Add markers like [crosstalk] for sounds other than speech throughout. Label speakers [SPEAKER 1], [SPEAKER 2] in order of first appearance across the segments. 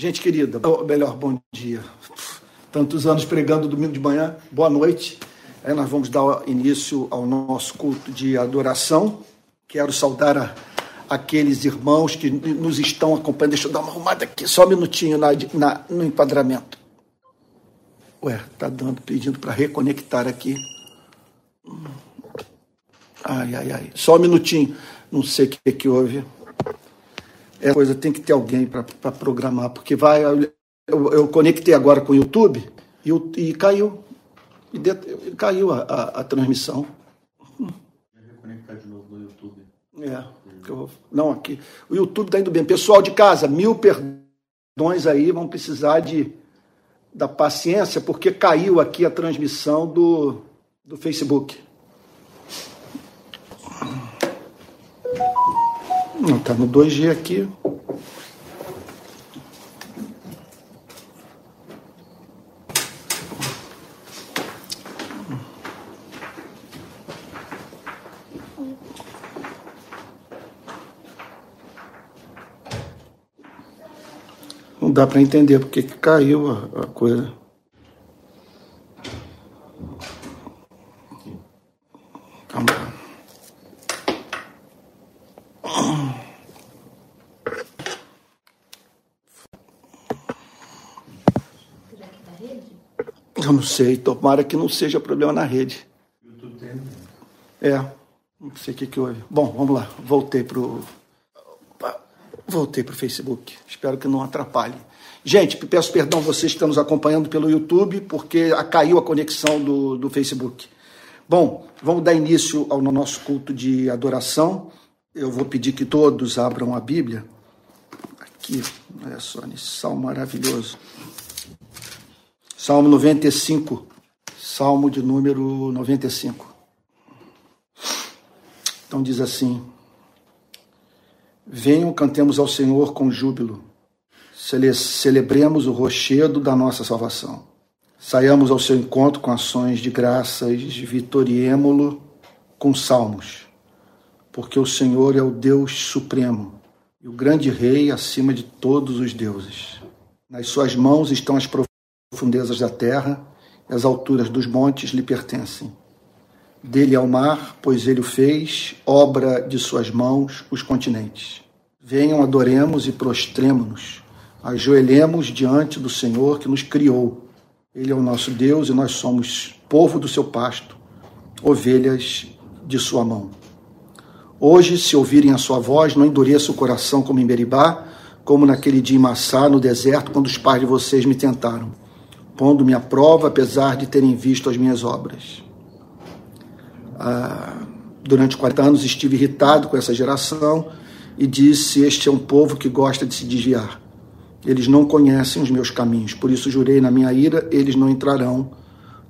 [SPEAKER 1] Gente querida, ou melhor, bom dia. Tantos anos pregando domingo de manhã, boa noite. Aí nós vamos dar início ao nosso culto de adoração. Quero saudar a, aqueles irmãos que nos estão acompanhando. Deixa eu dar uma arrumada aqui, só um minutinho na, na no enquadramento. Ué, tá dando, pedindo para reconectar aqui. Ai, ai, ai. Só um minutinho. Não sei o que, que houve. Essa coisa tem que ter alguém para programar, porque vai. Eu, eu, conectei agora com o YouTube e, e caiu. E de, caiu a, a, a transmissão.
[SPEAKER 2] Reconectar de novo no YouTube.
[SPEAKER 1] É. Não, aqui. O YouTube está indo bem. Pessoal de casa, mil perdões aí, vão precisar de, da paciência, porque caiu aqui a transmissão do, do Facebook. Tá no 2G aqui. Não dá para entender porque que caiu a, a coisa. Eu não sei, tomara que não seja problema na rede. É, não sei o que, que houve. Bom, vamos lá, voltei pro. Voltei pro Facebook. Espero que não atrapalhe. Gente, peço perdão vocês que estão nos acompanhando pelo YouTube, porque caiu a conexão do, do Facebook. Bom, vamos dar início ao nosso culto de adoração. Eu vou pedir que todos abram a Bíblia. Aqui, olha só, nesse salmo maravilhoso. Salmo 95, Salmo de número 95. Então diz assim: Venham, cantemos ao Senhor com júbilo, Cele celebremos o rochedo da nossa salvação. Saiamos ao seu encontro com ações de graças, vitoriemo-lo com salmos, porque o Senhor é o Deus supremo e o grande Rei acima de todos os deuses. Nas suas mãos estão as profundezas da terra, e as alturas dos montes lhe pertencem. Dele é o mar, pois ele o fez, obra de suas mãos, os continentes. Venham, adoremos e prostremo-nos, ajoelhemos diante do Senhor que nos criou. Ele é o nosso Deus e nós somos povo do seu pasto, ovelhas de sua mão. Hoje, se ouvirem a sua voz, não endureça o coração como em Beribá, como naquele dia em Massá, no deserto, quando os pais de vocês me tentaram pondo-me à prova, apesar de terem visto as minhas obras. Ah, durante 40 anos estive irritado com essa geração e disse: Este é um povo que gosta de se desviar. Eles não conhecem os meus caminhos, por isso jurei na minha ira: eles não entrarão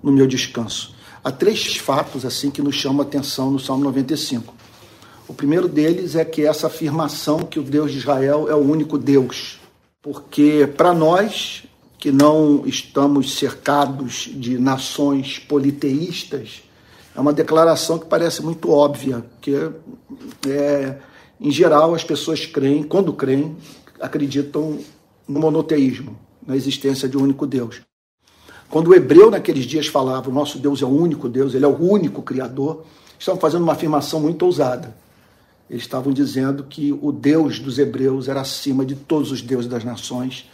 [SPEAKER 1] no meu descanso. Há três fatos assim que nos chamam a atenção no Salmo 95. O primeiro deles é que essa afirmação que o Deus de Israel é o único Deus, porque para nós que não estamos cercados de nações politeístas, é uma declaração que parece muito óbvia, que é, em geral as pessoas creem, quando creem, acreditam no monoteísmo, na existência de um único Deus. Quando o hebreu naqueles dias falava, o nosso Deus é o único Deus, ele é o único Criador, estavam fazendo uma afirmação muito ousada. Eles estavam dizendo que o Deus dos hebreus era acima de todos os deuses das nações,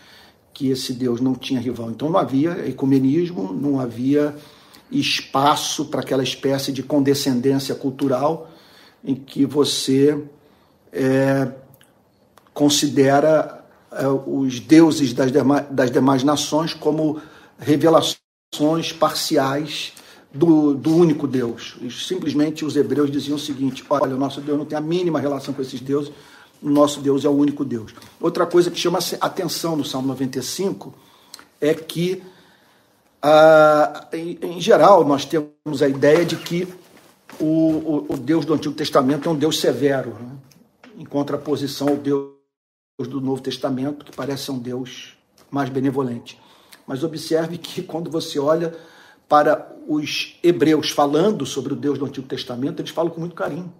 [SPEAKER 1] que esse Deus não tinha rival. Então não havia ecumenismo, não havia espaço para aquela espécie de condescendência cultural em que você é, considera é, os deuses das demais, das demais nações como revelações parciais do, do único Deus. Simplesmente os hebreus diziam o seguinte: olha, o nosso Deus não tem a mínima relação com esses deuses, nosso Deus é o único Deus. Outra coisa que chama atenção no Salmo 95 é que, ah, em, em, geral, nós temos a ideia de que o, o, o, Deus do Antigo Testamento é um Deus severo, né? em contraposição ao Deus do Novo Testamento, que parece ser um Deus mais benevolente. Mas observe que quando você olha para os hebreus falando sobre o Deus do Antigo Testamento, eles falam com muito carinho.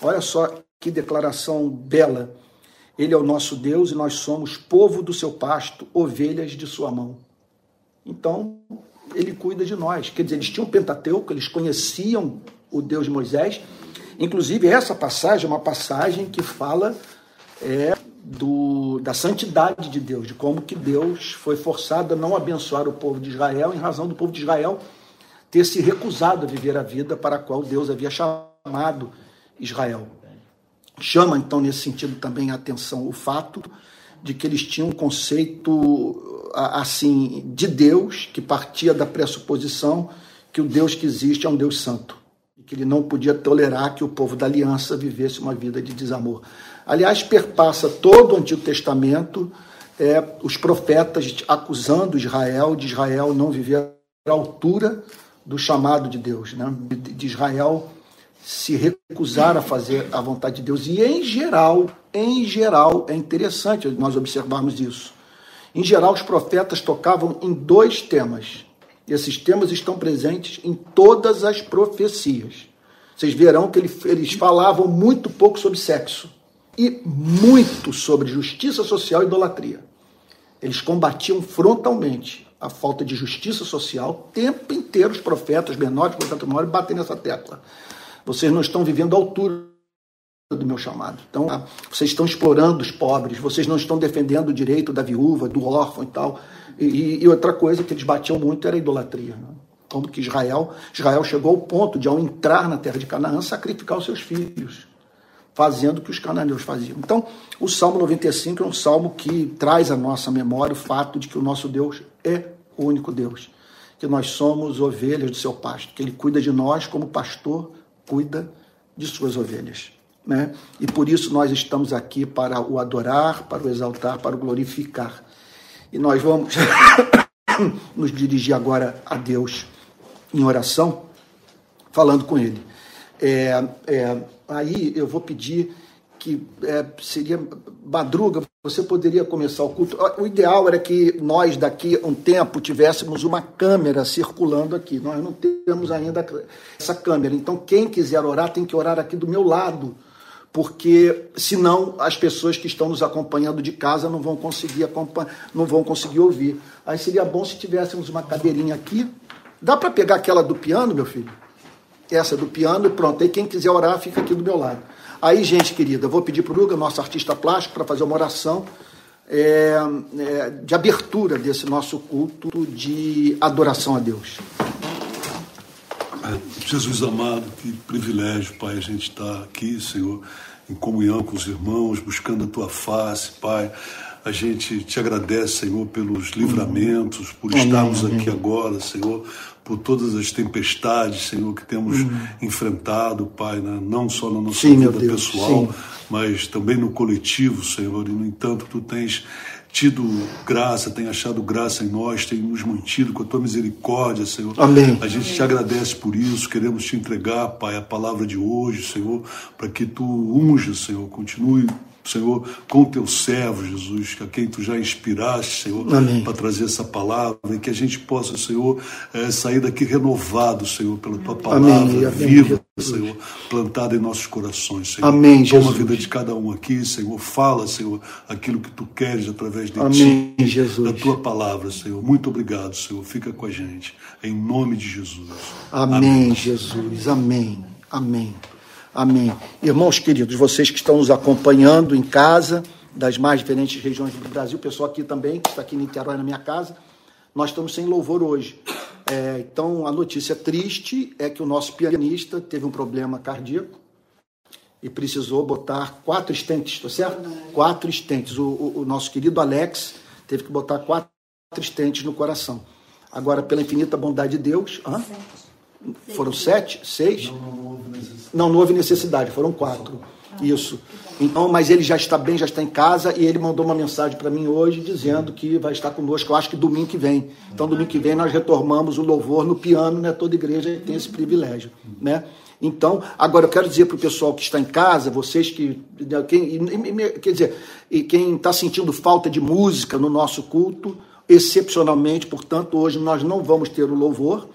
[SPEAKER 1] Olha só que declaração bela. Ele é o nosso Deus e nós somos povo do seu pasto, ovelhas de sua mão. Então, ele cuida de nós. Quer dizer, eles tinham Pentateuco, eles conheciam o Deus de Moisés. Inclusive, essa passagem é uma passagem que fala é, do, da santidade de Deus, de como que Deus foi forçado a não abençoar o povo de Israel em razão do povo de Israel ter se recusado a viver a vida para a qual Deus havia chamado Israel. Chama, então, nesse sentido também a atenção o fato de que eles tinham um conceito assim de Deus que partia da pressuposição que o Deus que existe é um Deus santo e que ele não podia tolerar que o povo da aliança vivesse uma vida de desamor. Aliás, perpassa todo o Antigo Testamento é, os profetas acusando Israel de Israel não viver à altura do chamado de Deus, né? de Israel se recusar a fazer a vontade de Deus. E em geral, em geral, é interessante nós observarmos isso. Em geral, os profetas tocavam em dois temas. E esses temas estão presentes em todas as profecias. Vocês verão que eles falavam muito pouco sobre sexo e muito sobre justiça social e idolatria. Eles combatiam frontalmente a falta de justiça social, o tempo inteiro os profetas menores, profetas menores, batem nessa tecla. Vocês não estão vivendo a altura do meu chamado. Então, vocês estão explorando os pobres, vocês não estão defendendo o direito da viúva, do órfão e tal. E, e outra coisa que eles batiam muito era a idolatria. Né? Como que Israel, Israel chegou ao ponto de, ao entrar na terra de Canaã, sacrificar os seus filhos, fazendo o que os cananeus faziam. Então, o Salmo 95 é um salmo que traz à nossa memória o fato de que o nosso Deus é o único Deus, que nós somos ovelhas do seu pasto, que ele cuida de nós como pastor cuida de suas ovelhas. Né? E por isso nós estamos aqui para o adorar, para o exaltar, para o glorificar. E nós vamos [coughs] nos dirigir agora a Deus em oração, falando com Ele. É, é, aí eu vou pedir que é, seria madruga, você poderia começar o culto. O ideal era que nós, daqui a um tempo, tivéssemos uma câmera circulando aqui. Nós não temos ainda essa câmera. Então, quem quiser orar, tem que orar aqui do meu lado, porque senão as pessoas que estão nos acompanhando de casa não vão conseguir não vão conseguir ouvir. Aí seria bom se tivéssemos uma cadeirinha aqui. Dá para pegar aquela do piano, meu filho? Essa do piano e pronto. Aí quem quiser orar, fica aqui do meu lado. Aí, gente querida, vou pedir para o nosso artista plástico, para fazer uma oração é, é, de abertura desse nosso culto de adoração a Deus.
[SPEAKER 3] É, Jesus amado, que privilégio, Pai, a gente estar tá aqui, Senhor, em comunhão com os irmãos, buscando a Tua face, Pai. A gente te agradece, Senhor, pelos livramentos, por estarmos aqui agora, Senhor, por todas as tempestades, Senhor, que temos uhum. enfrentado, Pai, né? não só na nossa Sim, vida pessoal, Sim. mas também no coletivo, Senhor. E, no entanto, Tu tens tido graça, tem achado graça em nós, tem nos mantido com a tua misericórdia, Senhor.
[SPEAKER 1] Amém.
[SPEAKER 3] A gente te agradece por isso, queremos te entregar, Pai, a palavra de hoje, Senhor, para que tu unja, Senhor, continue Senhor, com teu servo, Jesus, a quem tu já inspiraste, Senhor, para trazer essa palavra e que a gente possa, Senhor, é, sair daqui renovado, Senhor, pela tua palavra Amém. viva, Senhor, plantada em nossos corações, Senhor.
[SPEAKER 1] Amém,
[SPEAKER 3] Jesus. Toma a vida de cada um aqui, Senhor. Fala, Senhor, aquilo que tu queres através de
[SPEAKER 1] Amém,
[SPEAKER 3] ti,
[SPEAKER 1] Jesus.
[SPEAKER 3] da tua palavra, Senhor. Muito obrigado, Senhor. Fica com a gente, em nome de Jesus.
[SPEAKER 1] Amém, Amém. Jesus. Amém. Amém. Amém. Irmãos queridos, vocês que estão nos acompanhando em casa, das mais diferentes regiões do Brasil, pessoal aqui também, que está aqui em Niterói na minha casa, nós estamos sem louvor hoje. É, então, a notícia triste é que o nosso pianista teve um problema cardíaco e precisou botar quatro estentes, está certo? Quatro estentes. O, o, o, nosso querido Alex teve que botar quatro estentes no coração. Agora, pela infinita bondade de Deus. Hã? Foram sete? Seis? Não, não houve necessidade, foram quatro. Isso. Então, mas ele já está bem, já está em casa e ele mandou uma mensagem para mim hoje dizendo que vai estar conosco, eu acho que domingo que vem. Então, domingo que vem nós retomamos o louvor no piano, né? Toda igreja tem esse privilégio, né? Então, agora eu quero dizer para o pessoal que está em casa, vocês que. Quem, quer dizer, quem está sentindo falta de música no nosso culto, excepcionalmente, portanto, hoje nós não vamos ter o louvor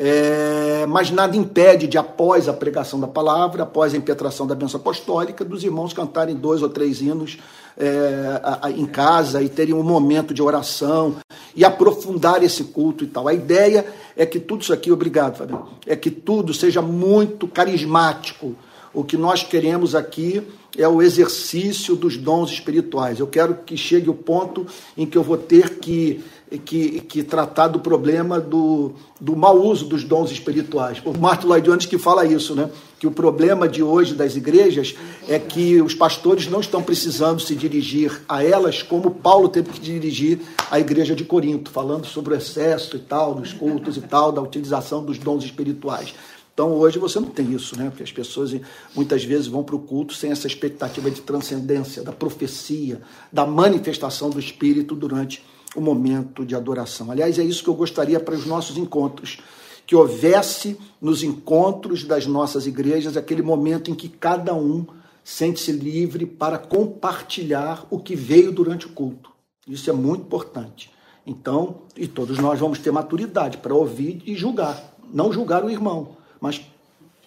[SPEAKER 1] É, mas nada impede de, após a pregação da palavra, após a impetração da bênção apostólica, dos irmãos cantarem dois ou três hinos é, a, a, em casa e terem um momento de oração e aprofundar esse culto e tal. A ideia é que tudo isso aqui, obrigado, Fabio, é que tudo seja muito carismático. O que nós queremos aqui é o exercício dos dons espirituais. Eu quero que chegue o ponto em que eu vou ter que que, que tratar do problema do, do mau uso dos dons espirituais. O Martin Lloyd Jones que fala isso, né? que o problema de hoje das igrejas é que os pastores não estão precisando se dirigir a elas como Paulo teve que dirigir à igreja de Corinto, falando sobre o excesso e tal, dos cultos e tal, da utilização dos dons espirituais. Então hoje você não tem isso, né? Porque as pessoas muitas vezes vão para o culto sem essa expectativa de transcendência, da profecia, da manifestação do Espírito durante o momento de adoração. Aliás, é isso que eu gostaria para os nossos encontros, que houvesse nos encontros das nossas igrejas aquele momento em que cada um sente-se livre para compartilhar o que veio durante o culto. Isso é muito importante. Então, e todos nós vamos ter maturidade para ouvir e julgar, não julgar o irmão, mas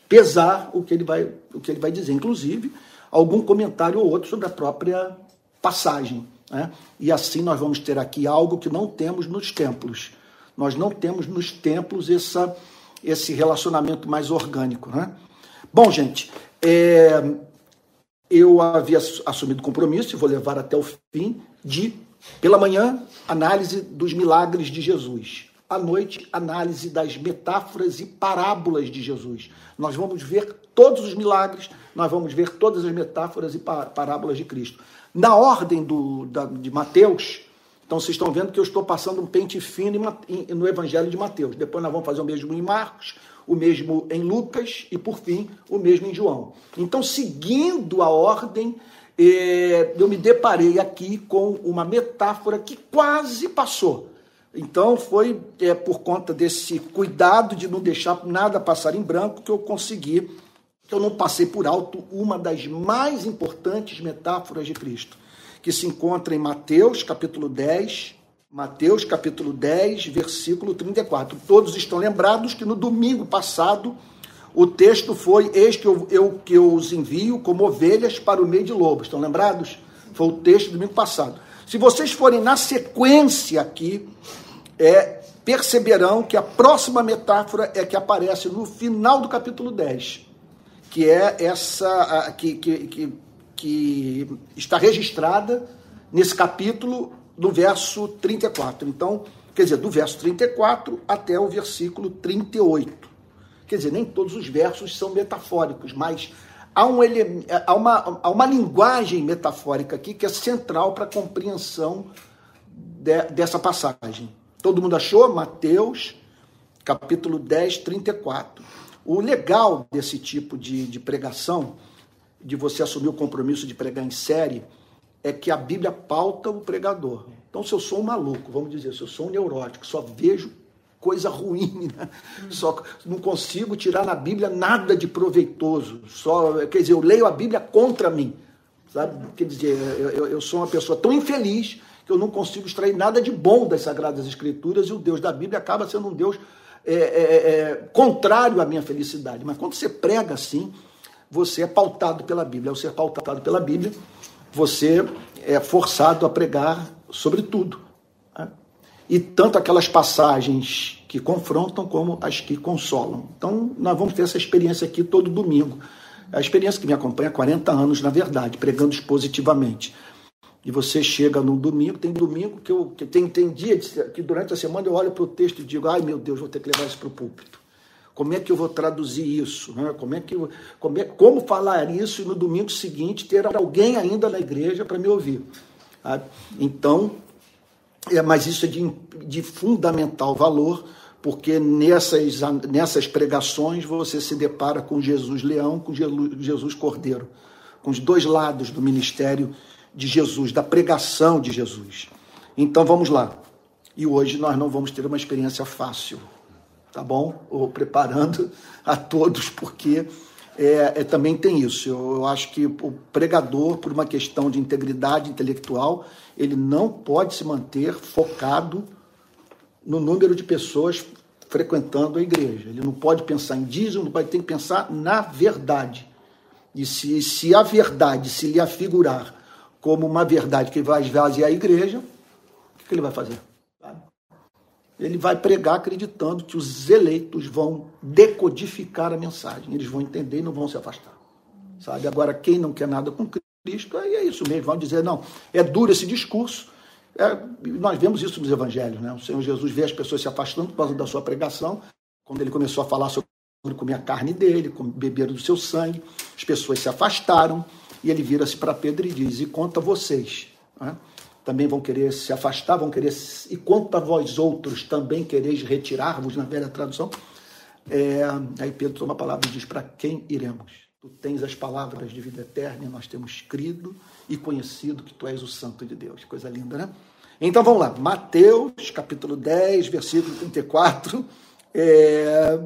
[SPEAKER 1] pesar o que ele vai, o que ele vai dizer, inclusive algum comentário ou outro sobre a própria passagem. Né? E assim nós vamos ter aqui algo que não temos nos templos. Nós não temos nos templos essa, esse relacionamento mais orgânico. Né? Bom, gente, é, eu havia assumido compromisso, e vou levar até o fim, de, pela manhã, análise dos milagres de Jesus. À noite, análise das metáforas e parábolas de Jesus. Nós vamos ver todos os milagres, nós vamos ver todas as metáforas e parábolas de Cristo. Na ordem do, da, de Mateus, então vocês estão vendo que eu estou passando um pente fino no Evangelho de Mateus. Depois nós vamos fazer o mesmo em Marcos, o mesmo em Lucas e, por fim, o mesmo em João. Então, seguindo a ordem, eh, eu me deparei aqui com uma metáfora que quase passou. Então, foi é, por conta desse cuidado de não deixar nada passar em branco que eu consegui eu não passei por alto uma das mais importantes metáforas de Cristo, que se encontra em Mateus, capítulo 10, Mateus, capítulo 10, versículo 34. Todos estão lembrados que no domingo passado o texto foi: Eis que eu, eu, que eu os envio como ovelhas para o meio de lobos. Estão lembrados? Foi o texto do domingo passado. Se vocês forem na sequência aqui, é, perceberão que a próxima metáfora é que aparece no final do capítulo 10 que é essa que, que, que, que está registrada nesse capítulo do verso 34. Então, quer dizer, do verso 34 até o versículo 38. Quer dizer, nem todos os versos são metafóricos, mas há, um, há, uma, há uma linguagem metafórica aqui que é central para a compreensão de, dessa passagem. Todo mundo achou? Mateus, capítulo 10, 34. O legal desse tipo de, de pregação, de você assumir o compromisso de pregar em série, é que a Bíblia pauta o pregador. Então, se eu sou um maluco, vamos dizer, se eu sou um neurótico, só vejo coisa ruim, né? só não consigo tirar na Bíblia nada de proveitoso. Só, quer dizer, eu leio a Bíblia contra mim, sabe? Quer dizer, eu, eu sou uma pessoa tão infeliz que eu não consigo extrair nada de bom das Sagradas Escrituras e o Deus da Bíblia acaba sendo um Deus é, é, é, contrário à minha felicidade. Mas quando você prega assim, você é pautado pela Bíblia. Ao ser pautado pela Bíblia, você é forçado a pregar sobre tudo. Né? E tanto aquelas passagens que confrontam como as que consolam. Então, nós vamos ter essa experiência aqui todo domingo. É a experiência que me acompanha há 40 anos, na verdade, pregando positivamente e você chega no domingo, tem domingo que eu que tem, tem dia de, que durante a semana eu olho para o texto e digo, ai meu Deus, vou ter que levar isso para o púlpito. Como é que eu vou traduzir isso? Né? Como, é que eu, como, é, como falar isso e no domingo seguinte ter alguém ainda na igreja para me ouvir? Então, é, mas isso é de, de fundamental valor, porque nessas, nessas pregações você se depara com Jesus leão, com Jesus cordeiro, com os dois lados do ministério de Jesus, da pregação de Jesus. Então vamos lá. E hoje nós não vamos ter uma experiência fácil, tá bom? Ou preparando a todos, porque é, é, também tem isso. Eu, eu, acho que o pregador, por uma questão de integridade intelectual, ele não pode se manter focado no número de pessoas frequentando a igreja. Ele não pode pensar em dízimo, não pode que pensar na verdade. E se, se a verdade se lhe afigurar como uma verdade que vai esvaziar a igreja, o que, ele vai fazer? Ele vai pregar acreditando que os eleitos vão decodificar a mensagem, eles vão entender e não vão se afastar. Sabe? Agora, quem não quer nada com Cristo, aí é isso mesmo, vão dizer, não, é duro esse discurso, é, nós vemos isso nos evangelhos, né? O Senhor Jesus vê as pessoas se afastando por causa da sua pregação. Quando ele começou a falar sobre comer a carne dele, beber do seu sangue, as pessoas se afastaram e ele vira-se para Pedro e diz: E quanto a vocês? Né? Também vão querer se afastar, vão querer. E quanto a vós outros também quereis retirar-vos, na velha tradução? É, aí Pedro toma a palavra e diz: Para quem iremos? Tu tens as palavras de vida eterna, e nós temos crido e conhecido que tu és o Santo de Deus. Coisa linda, né? Então vamos lá, Mateus, capítulo 10, versículo 34. É,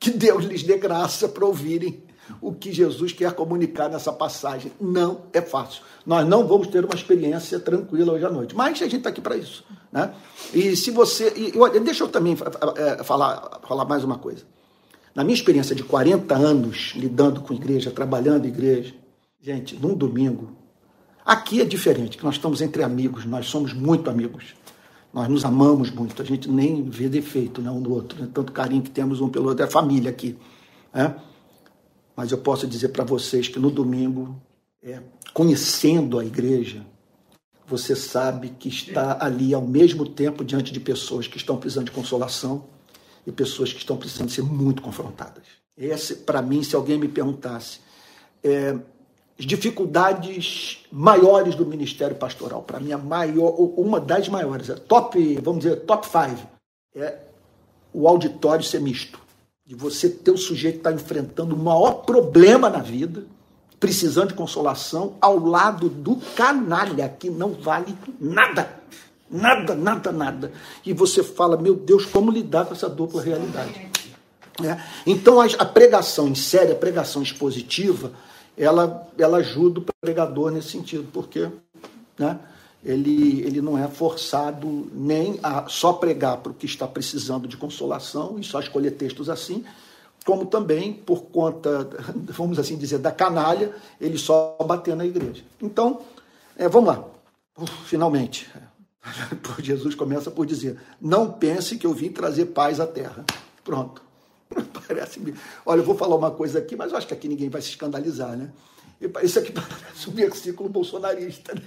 [SPEAKER 1] que Deus lhes dê graça para ouvirem o que Jesus quer comunicar nessa passagem. Não é fácil. Nós não vamos ter uma experiência tranquila hoje à noite, mas a gente está aqui para isso. Né? E se você. E, deixa eu também é, falar, falar mais uma coisa. Na minha experiência de 40 anos lidando com igreja, trabalhando igreja, gente, num domingo, aqui é diferente, que nós estamos entre amigos, nós somos muito amigos. Nós nos amamos muito, a gente nem vê defeito né, um no outro, né? tanto carinho que temos um pelo outro, é família aqui. Né? Mas eu posso dizer para vocês que no domingo, é, conhecendo a igreja, você sabe que está ali ao mesmo tempo diante de pessoas que estão precisando de consolação e pessoas que estão precisando ser muito confrontadas. Esse, para mim, se alguém me perguntasse, é, as dificuldades maiores do ministério pastoral, para mim, a maior, uma das maiores, é top, vamos dizer, top five, é o auditório ser misto. De você ter o sujeito que está enfrentando o maior problema na vida, precisando de consolação, ao lado do canalha, que não vale nada. Nada, nada, nada. E você fala, meu Deus, como lidar com essa dupla realidade? É. Então, a, pregação em série, a pregação expositiva, ela, ela ajuda o pregador nesse sentido, porque né, ele, ele não é forçado nem a só pregar para o que está precisando de consolação e só escolher textos assim, como também por conta, vamos assim dizer, da canalha, ele só bater na igreja. Então, é, vamos lá. Uf, finalmente, [laughs] Jesus começa por dizer: Não pense que eu vim trazer paz à terra. Pronto. [laughs] Parece. Olha, eu vou falar uma coisa aqui, mas eu acho que aqui ninguém vai se escandalizar, né? Isso aqui parece um versículo bolsonarista. Né?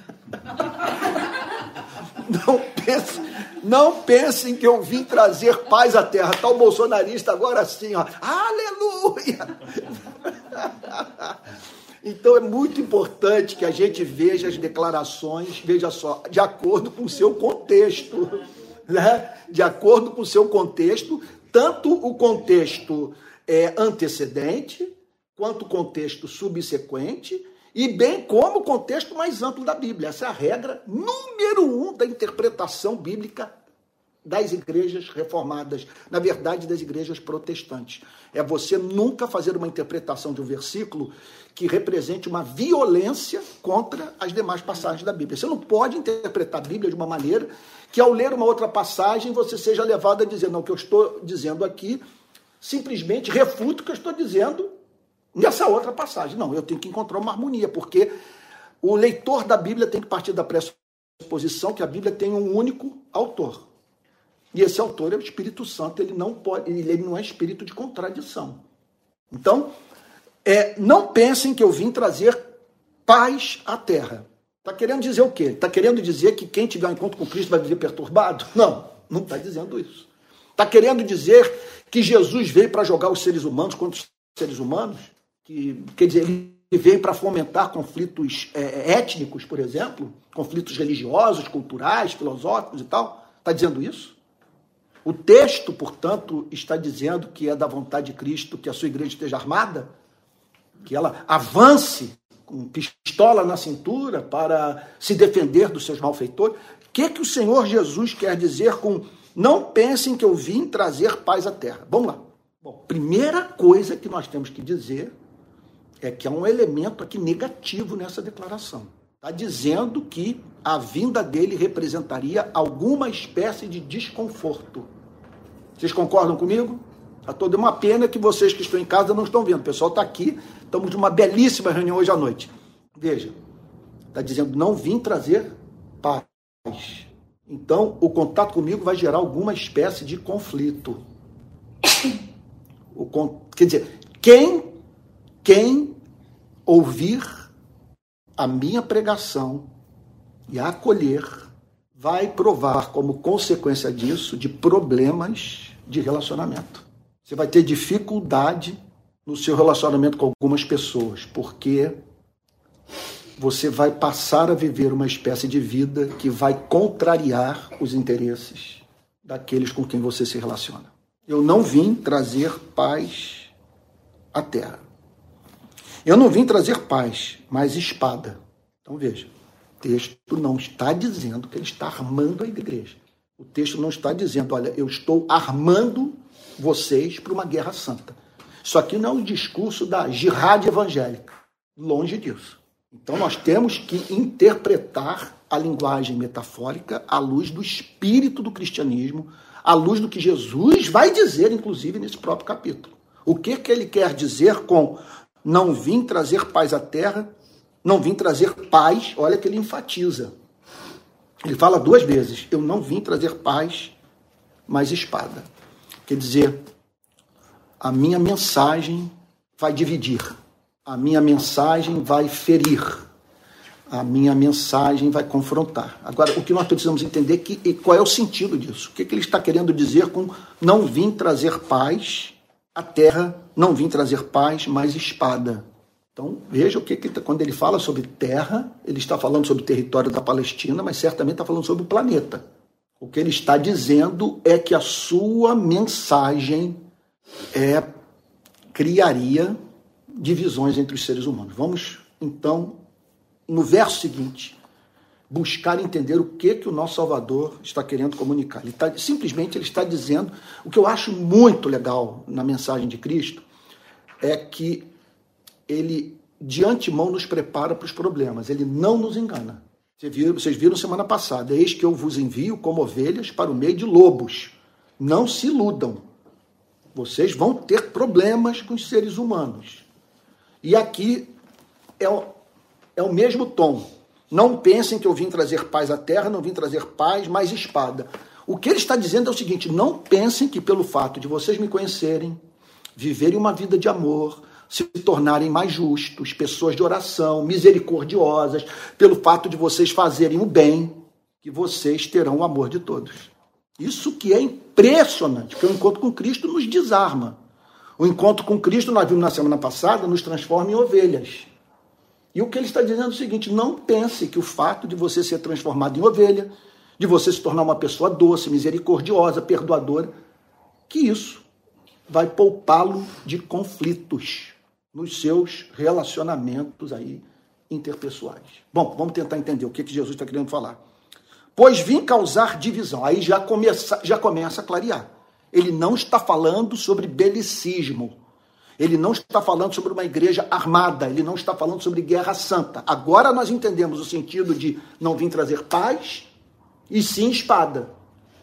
[SPEAKER 1] Não pense, não pensem que eu vim trazer paz à terra. Está o bolsonarista agora sim, ó. Aleluia! Então é muito importante que a gente veja as declarações, veja só, de acordo com o seu contexto. Né? De acordo com o seu contexto, tanto o contexto é, antecedente, quanto o contexto subsequente, e bem como o contexto mais amplo da Bíblia. Essa é a regra número um da interpretação bíblica das igrejas reformadas, na verdade, das igrejas protestantes. É você nunca fazer uma interpretação de um versículo que represente uma violência contra as demais passagens da Bíblia. Você não pode interpretar a Bíblia de uma maneira que, ao ler uma outra passagem, você seja levado a dizer: não, o que eu estou dizendo aqui simplesmente refuta o que eu estou dizendo nessa outra passagem. Não, eu tenho que encontrar uma harmonia, porque o leitor da Bíblia tem que partir da pressuposição que a Bíblia tem um único autor. E esse autor é o Espírito Santo, ele não pode, ele não é espírito de contradição. Então, é, não pensem que eu vim trazer paz à terra. Está querendo dizer o quê? Está querendo dizer que quem tiver um encontro com Cristo vai viver perturbado? [laughs] Não, não está dizendo isso. Está querendo dizer que Jesus veio para jogar os seres humanos contra os seres humanos? Que, quer dizer, ele veio para fomentar conflitos é, étnicos, por exemplo, conflitos religiosos, culturais, filosóficos e tal? Está dizendo isso? O texto, portanto, está dizendo que é da vontade de Cristo que a sua igreja esteja armada? que ela avance com pistola na cintura para se defender dos seus malfeitores. O que, que o Senhor Jesus quer dizer com não pensem que eu vim trazer paz à terra? Vamos lá. Bom, primeira coisa que nós temos que dizer é que há um elemento aqui negativo nessa declaração. Está dizendo que a vinda dele representaria alguma espécie de desconforto. Vocês concordam comigo? A toda uma pena que vocês que estão em casa não estão vendo. O pessoal está aqui, estamos numa belíssima reunião hoje à noite. Veja, está dizendo, não vim trazer paz. Então, o contato comigo vai gerar alguma espécie de conflito. [coughs] O, quer dizer, quem, quem ouvir a minha pregação e a acolher vai provar como consequência disso de problemas de relacionamento. Você vai ter dificuldade no seu relacionamento com algumas pessoas, porque você vai passar a viver uma espécie de vida que vai contrariar os interesses daqueles com quem você se relaciona. Eu não vim trazer paz à terra. Eu não vim trazer paz, mas espada. Então veja, o texto não está dizendo que ele está armando a igreja. O texto não está dizendo, olha, eu estou armando vocês para uma guerra santa. Isso aqui não é um discurso da jihad evangélica. Longe disso. Então nós temos que interpretar a linguagem metafórica à luz do espírito do cristianismo, à luz do que Jesus vai dizer, inclusive, nesse próprio capítulo. O que, que ele quer dizer com não vim trazer paz à terra, não vim trazer paz, olha que ele enfatiza. Ele fala duas vezes: eu não vim trazer paz, mas espada. Quer dizer, a minha mensagem vai dividir, a minha mensagem vai ferir, a minha mensagem vai confrontar. Agora, o que nós precisamos entender é que qual é o sentido disso? O que, que ele está querendo dizer com não vim trazer paz à terra, não vim trazer paz, mas espada. Então, veja o que, que tá, quando ele fala sobre terra, ele está falando sobre o território da Palestina, mas certamente está falando sobre o planeta. O que ele está dizendo é que a sua mensagem é criaria divisões entre os seres humanos. Vamos então no verso seguinte, buscar entender o que que o nosso Salvador está querendo comunicar. Ele tá, simplesmente ele está dizendo o que eu acho muito legal na mensagem de Cristo é que ele de antemão nos prepara para os problemas. Ele não nos engana. Vocês viram semana passada: eis que eu vos envio como ovelhas para o meio de lobos. Não se iludam. Vocês vão ter problemas com os seres humanos. E aqui é é o mesmo tom. Não pensem que eu vim trazer paz à terra, não vim trazer paz, mas espada. O que ele está dizendo é o seguinte: não pensem que pelo fato de vocês me conhecerem, viverem uma vida de amor, se tornarem mais justos, pessoas de oração, misericordiosas, pelo fato de vocês fazerem o bem, que vocês terão o amor de todos. Isso que é impressionante, porque o encontro com Cristo nos desarma. O encontro com Cristo, nós vimos na semana passada, nos transforma em ovelhas. E o que ele está dizendo é o seguinte: não pense que o fato de você ser transformado em ovelha, de você se tornar uma pessoa doce, misericordiosa, perdoadora, que isso vai poupá-lo de conflitos nos seus relacionamentos aí interpessoais. Bom, vamos tentar entender o que, que Jesus está querendo falar. Pois vim causar divisão. Aí já começa, já começa a clarear. Ele não está falando sobre belicismo. Ele não está falando sobre uma igreja armada, ele não está falando sobre guerra santa. Agora nós entendemos o sentido de não vir trazer paz e sim espada.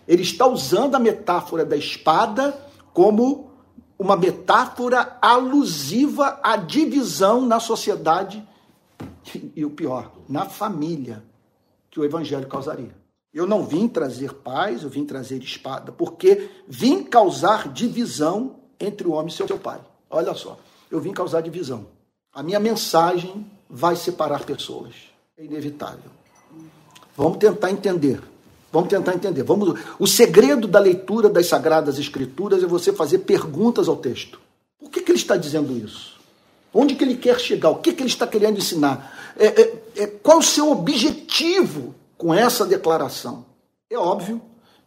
[SPEAKER 1] Ele está usando a metáfora da espada como uma metáfora alusiva à divisão na sociedade e o pior, na família que o evangelho causaria. Eu não vim trazer paz, eu vim trazer espada, porque vim causar divisão entre o homem e seu pai. Olha só, eu vim causar divisão. A minha mensagem vai separar pessoas. É inevitável. Vamos tentar entender. Vamos tentar entender. Vamos. O segredo da leitura das Sagradas Escrituras é você fazer perguntas ao texto. Por que, que ele está dizendo isso? Onde que ele quer chegar? O que, que ele está querendo ensinar? É, é, é, qual o seu objetivo com essa declaração? É óbvio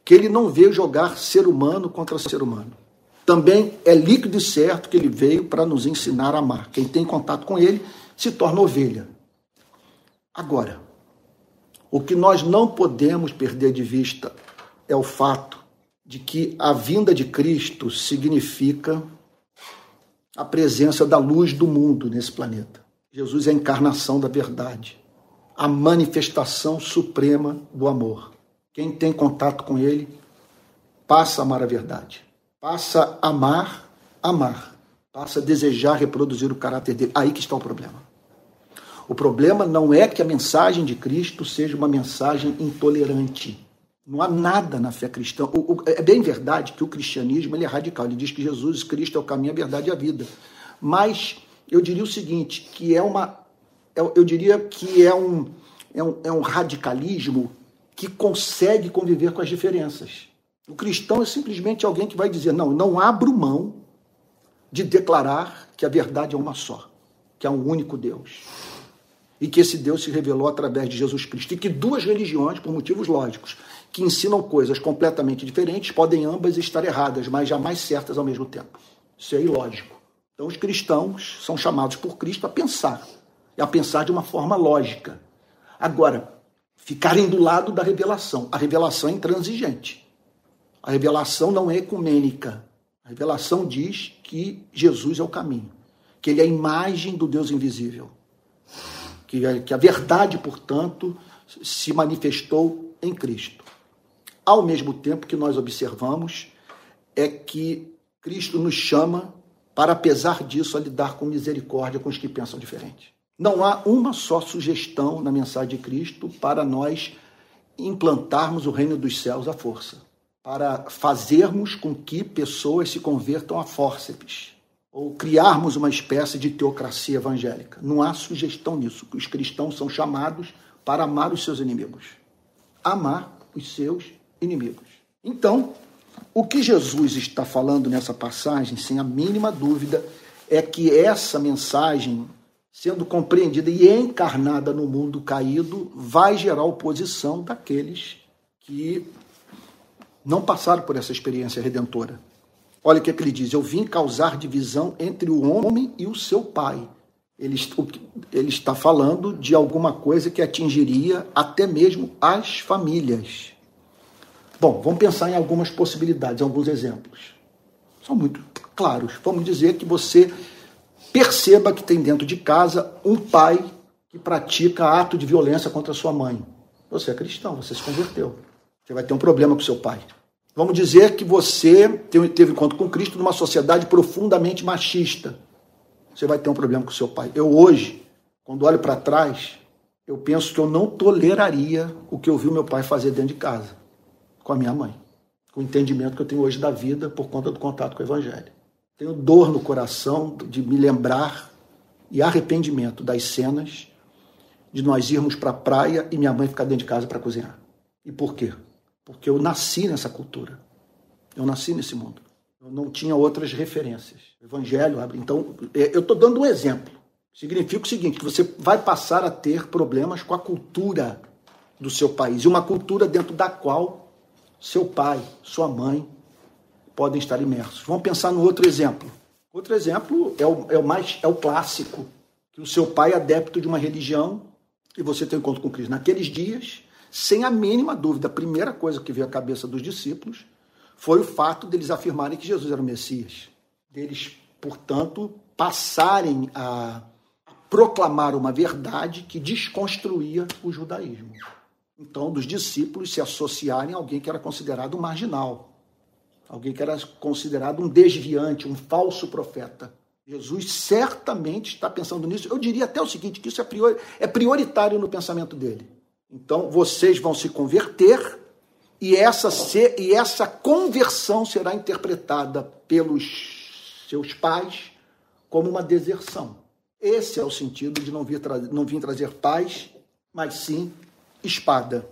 [SPEAKER 1] que ele não veio jogar ser humano contra ser humano também é líquido e certo que ele veio para nos ensinar a amar. Quem tem contato com ele se torna ovelha. Agora, o que nós não podemos perder de vista é o fato de que a vinda de Cristo significa a presença da luz do mundo nesse planeta. Jesus é a encarnação da verdade, a manifestação suprema do amor. Quem tem contato com ele passa a amar a verdade. Passa a amar, amar, passa a desejar reproduzir o caráter dele. Aí que está o problema. O problema não é que a mensagem de Cristo seja uma mensagem intolerante. Não há nada na fé cristã. O, o, é bem verdade que o cristianismo ele é radical. Ele diz que Jesus Cristo é o caminho, a verdade e a vida. Mas eu diria o seguinte, que é uma, eu, eu diria que é um, é um, é um radicalismo que consegue conviver com as diferenças. O cristão é simplesmente alguém que vai dizer: não, não abro mão de declarar que a verdade é uma só, que há um único Deus. E que esse Deus se revelou através de Jesus Cristo. E que duas religiões, por motivos lógicos, que ensinam coisas completamente diferentes, podem ambas estar erradas, mas jamais certas ao mesmo tempo. Isso é ilógico. Então, os cristãos são chamados por Cristo a pensar, e a pensar de uma forma lógica. Agora, ficarem do lado da revelação. A revelação é intransigente. A revelação não é ecumênica. A revelação diz que Jesus é o caminho, que ele é a imagem do Deus invisível, que a, que a verdade, portanto, se manifestou em Cristo. Ao mesmo tempo que nós observamos é que Cristo nos chama para, apesar disso, a lidar com misericórdia com os que pensam diferente. Não há uma só sugestão na mensagem de Cristo para nós implantarmos o reino dos céus à força, para fazermos com que pessoas se convertam a fórceps, ou criarmos uma espécie de teocracia evangélica. Não há sugestão nisso. Os cristãos são chamados para amar os seus inimigos. Amar os seus inimigos. Então, o que Jesus está falando nessa passagem, sem a mínima dúvida, é que essa mensagem, sendo compreendida e encarnada no mundo caído, vai gerar oposição daqueles que não passaram por essa experiência redentora. Olha o que, é que ele diz: Eu vim causar divisão entre o homem e o seu pai. Ele, ele está falando de alguma coisa que atingiria até mesmo as famílias. Bom, vamos pensar em algumas possibilidades, alguns exemplos. São muito claros. Vamos dizer que você perceba que tem dentro de casa um pai que pratica ato de violência contra sua mãe. Você é cristão, você se converteu. Você vai ter um problema com seu pai. Vamos dizer que você teve encontro com Cristo numa sociedade profundamente machista. Você vai ter um problema com seu pai. Eu hoje, quando olho para trás, eu penso que eu não toleraria o que eu vi meu pai fazer dentro de casa com a minha mãe, com o entendimento que eu tenho hoje da vida por conta do contato com o Evangelho. Tenho dor no coração de me lembrar e arrependimento das cenas de nós irmos para a praia e minha mãe ficar dentro de casa para cozinhar. E por quê? Porque eu nasci nessa cultura. Eu nasci nesse mundo. Eu não tinha outras referências. O Evangelho abre. Então, é, eu estou dando um exemplo. Significa o seguinte: que você vai passar a ter problemas com a cultura do seu país. E uma cultura dentro da qual seu pai, sua mãe podem estar imersos. Vamos pensar no outro exemplo. Outro exemplo é o, é o mais é o clássico, que o seu pai é adepto de uma religião e você tem um encontro com Cristo. Naqueles dias, sem a mínima dúvida, a primeira coisa que veio à cabeça dos discípulos foi o fato deles afirmarem que Jesus era o Messias. Deles, portanto, passarem a proclamar uma verdade que desconstruía o judaísmo então, dos discípulos se associarem a alguém que era considerado marginal, alguém que era considerado um desviante, um falso profeta. Jesus certamente está pensando nisso. Eu diria até o seguinte, que isso é, é prioritário no pensamento dele. Então, vocês vão se converter e essa, e essa conversão será interpretada pelos seus pais como uma deserção. Esse é o sentido de não vir, não vir trazer paz, mas sim espada.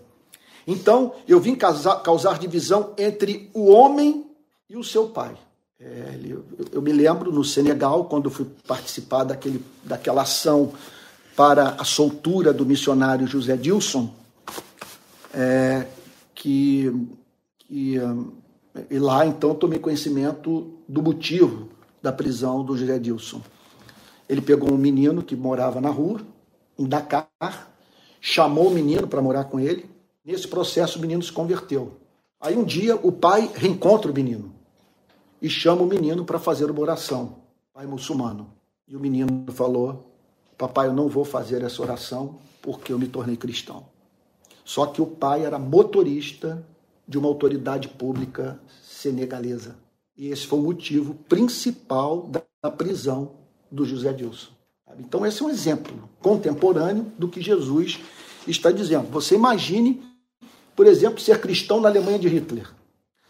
[SPEAKER 1] Então, eu vim causar, causar divisão entre o homem e o seu pai. É, eu, eu, me lembro no Senegal, quando fui participar daquele, daquela ação para a soltura do missionário José Dilson, é, que, que e lá então tomei conhecimento do motivo da prisão do José Dilson. Ele pegou um menino que morava na rua, em Dakar, chamou o menino para morar com ele. Nesse processo, o menino se converteu. Aí um dia o pai reencontra o menino e chama o menino para fazer uma oração, pai muçulmano. E o menino falou: Papai, eu não vou fazer essa oração porque eu me tornei cristão. Só que o pai era motorista de uma autoridade pública senegalesa. E esse foi o motivo principal da prisão do José Dilson. Então, esse é um exemplo contemporâneo do que Jesus está dizendo. Você imagine, por exemplo, ser cristão na Alemanha de Hitler,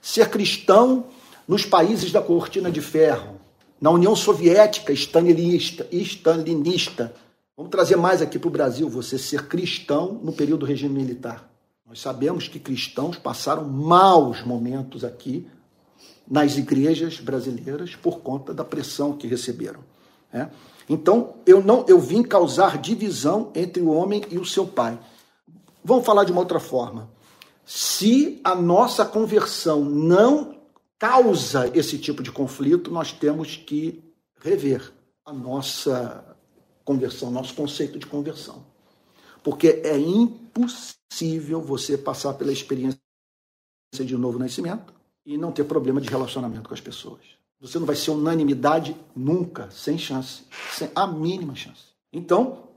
[SPEAKER 1] ser cristão nos países da cortina de ferro, na União Soviética stalinista, stalinista. Vamos trazer mais aqui para o Brasil, você ser cristão no período do regime militar. Nós sabemos que cristãos passaram maus momentos aqui nas igrejas brasileiras por conta da pressão que receberam. Né? Então, eu não, eu vim causar divisão entre o homem e o seu pai. Vamos falar de uma outra forma. Se a nossa conversão não causa esse tipo de conflito, nós temos que rever a nossa conversão, nosso conceito de conversão. Porque é impossível você passar pela experiência de novo nascimento e não ter problema de relacionamento com as pessoas. Você não vai ser unanimidade nunca, sem chance, sem a mínima chance. Então,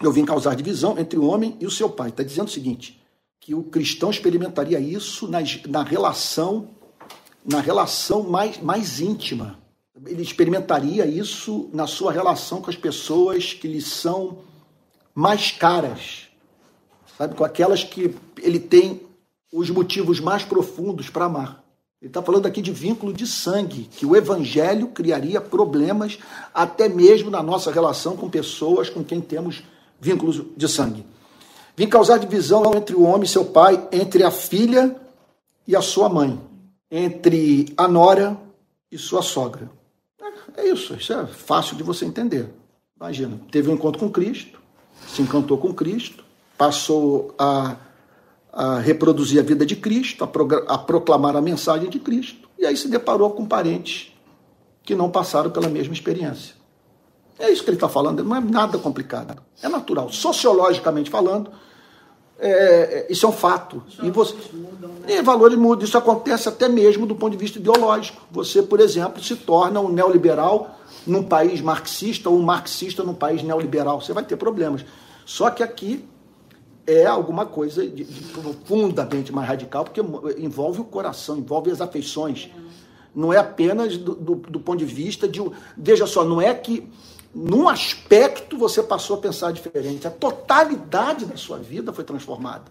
[SPEAKER 1] eu vim causar divisão entre o homem e o seu pai. Está dizendo o seguinte: que o cristão experimentaria isso na, na relação, na relação mais, mais íntima. Ele experimentaria isso na sua relação com as pessoas que lhe são mais caras, sabe, com aquelas que ele tem os motivos mais profundos para amar. Ele está falando aqui de vínculo de sangue, que o evangelho criaria problemas até mesmo na nossa relação com pessoas com quem temos vínculos de sangue. Vim causar divisão entre o homem e seu pai, entre a filha e a sua mãe, entre a nora e sua sogra. É isso, isso é fácil de você entender. Imagina, teve um encontro com Cristo, se encantou com Cristo, passou a a reproduzir a vida de Cristo, a, a proclamar a mensagem de Cristo, e aí se deparou com parentes que não passaram pela mesma experiência. É isso que ele está falando, não é nada complicado, é natural. Sociologicamente falando, é, é isso é um fato. Os e, você, mudam, né? e valores mudam. Isso acontece até mesmo do ponto de vista ideológico. Você, por exemplo, se torna um neoliberal num país marxista ou um marxista num país neoliberal. Você vai ter problemas. Só que aqui é alguma coisa de, de profundamente mais radical, porque envolve o coração, envolve as afeições. Não é apenas do, do, do ponto de vista de. Veja só, não é que num aspecto você passou a pensar diferente, a totalidade da sua vida foi transformada.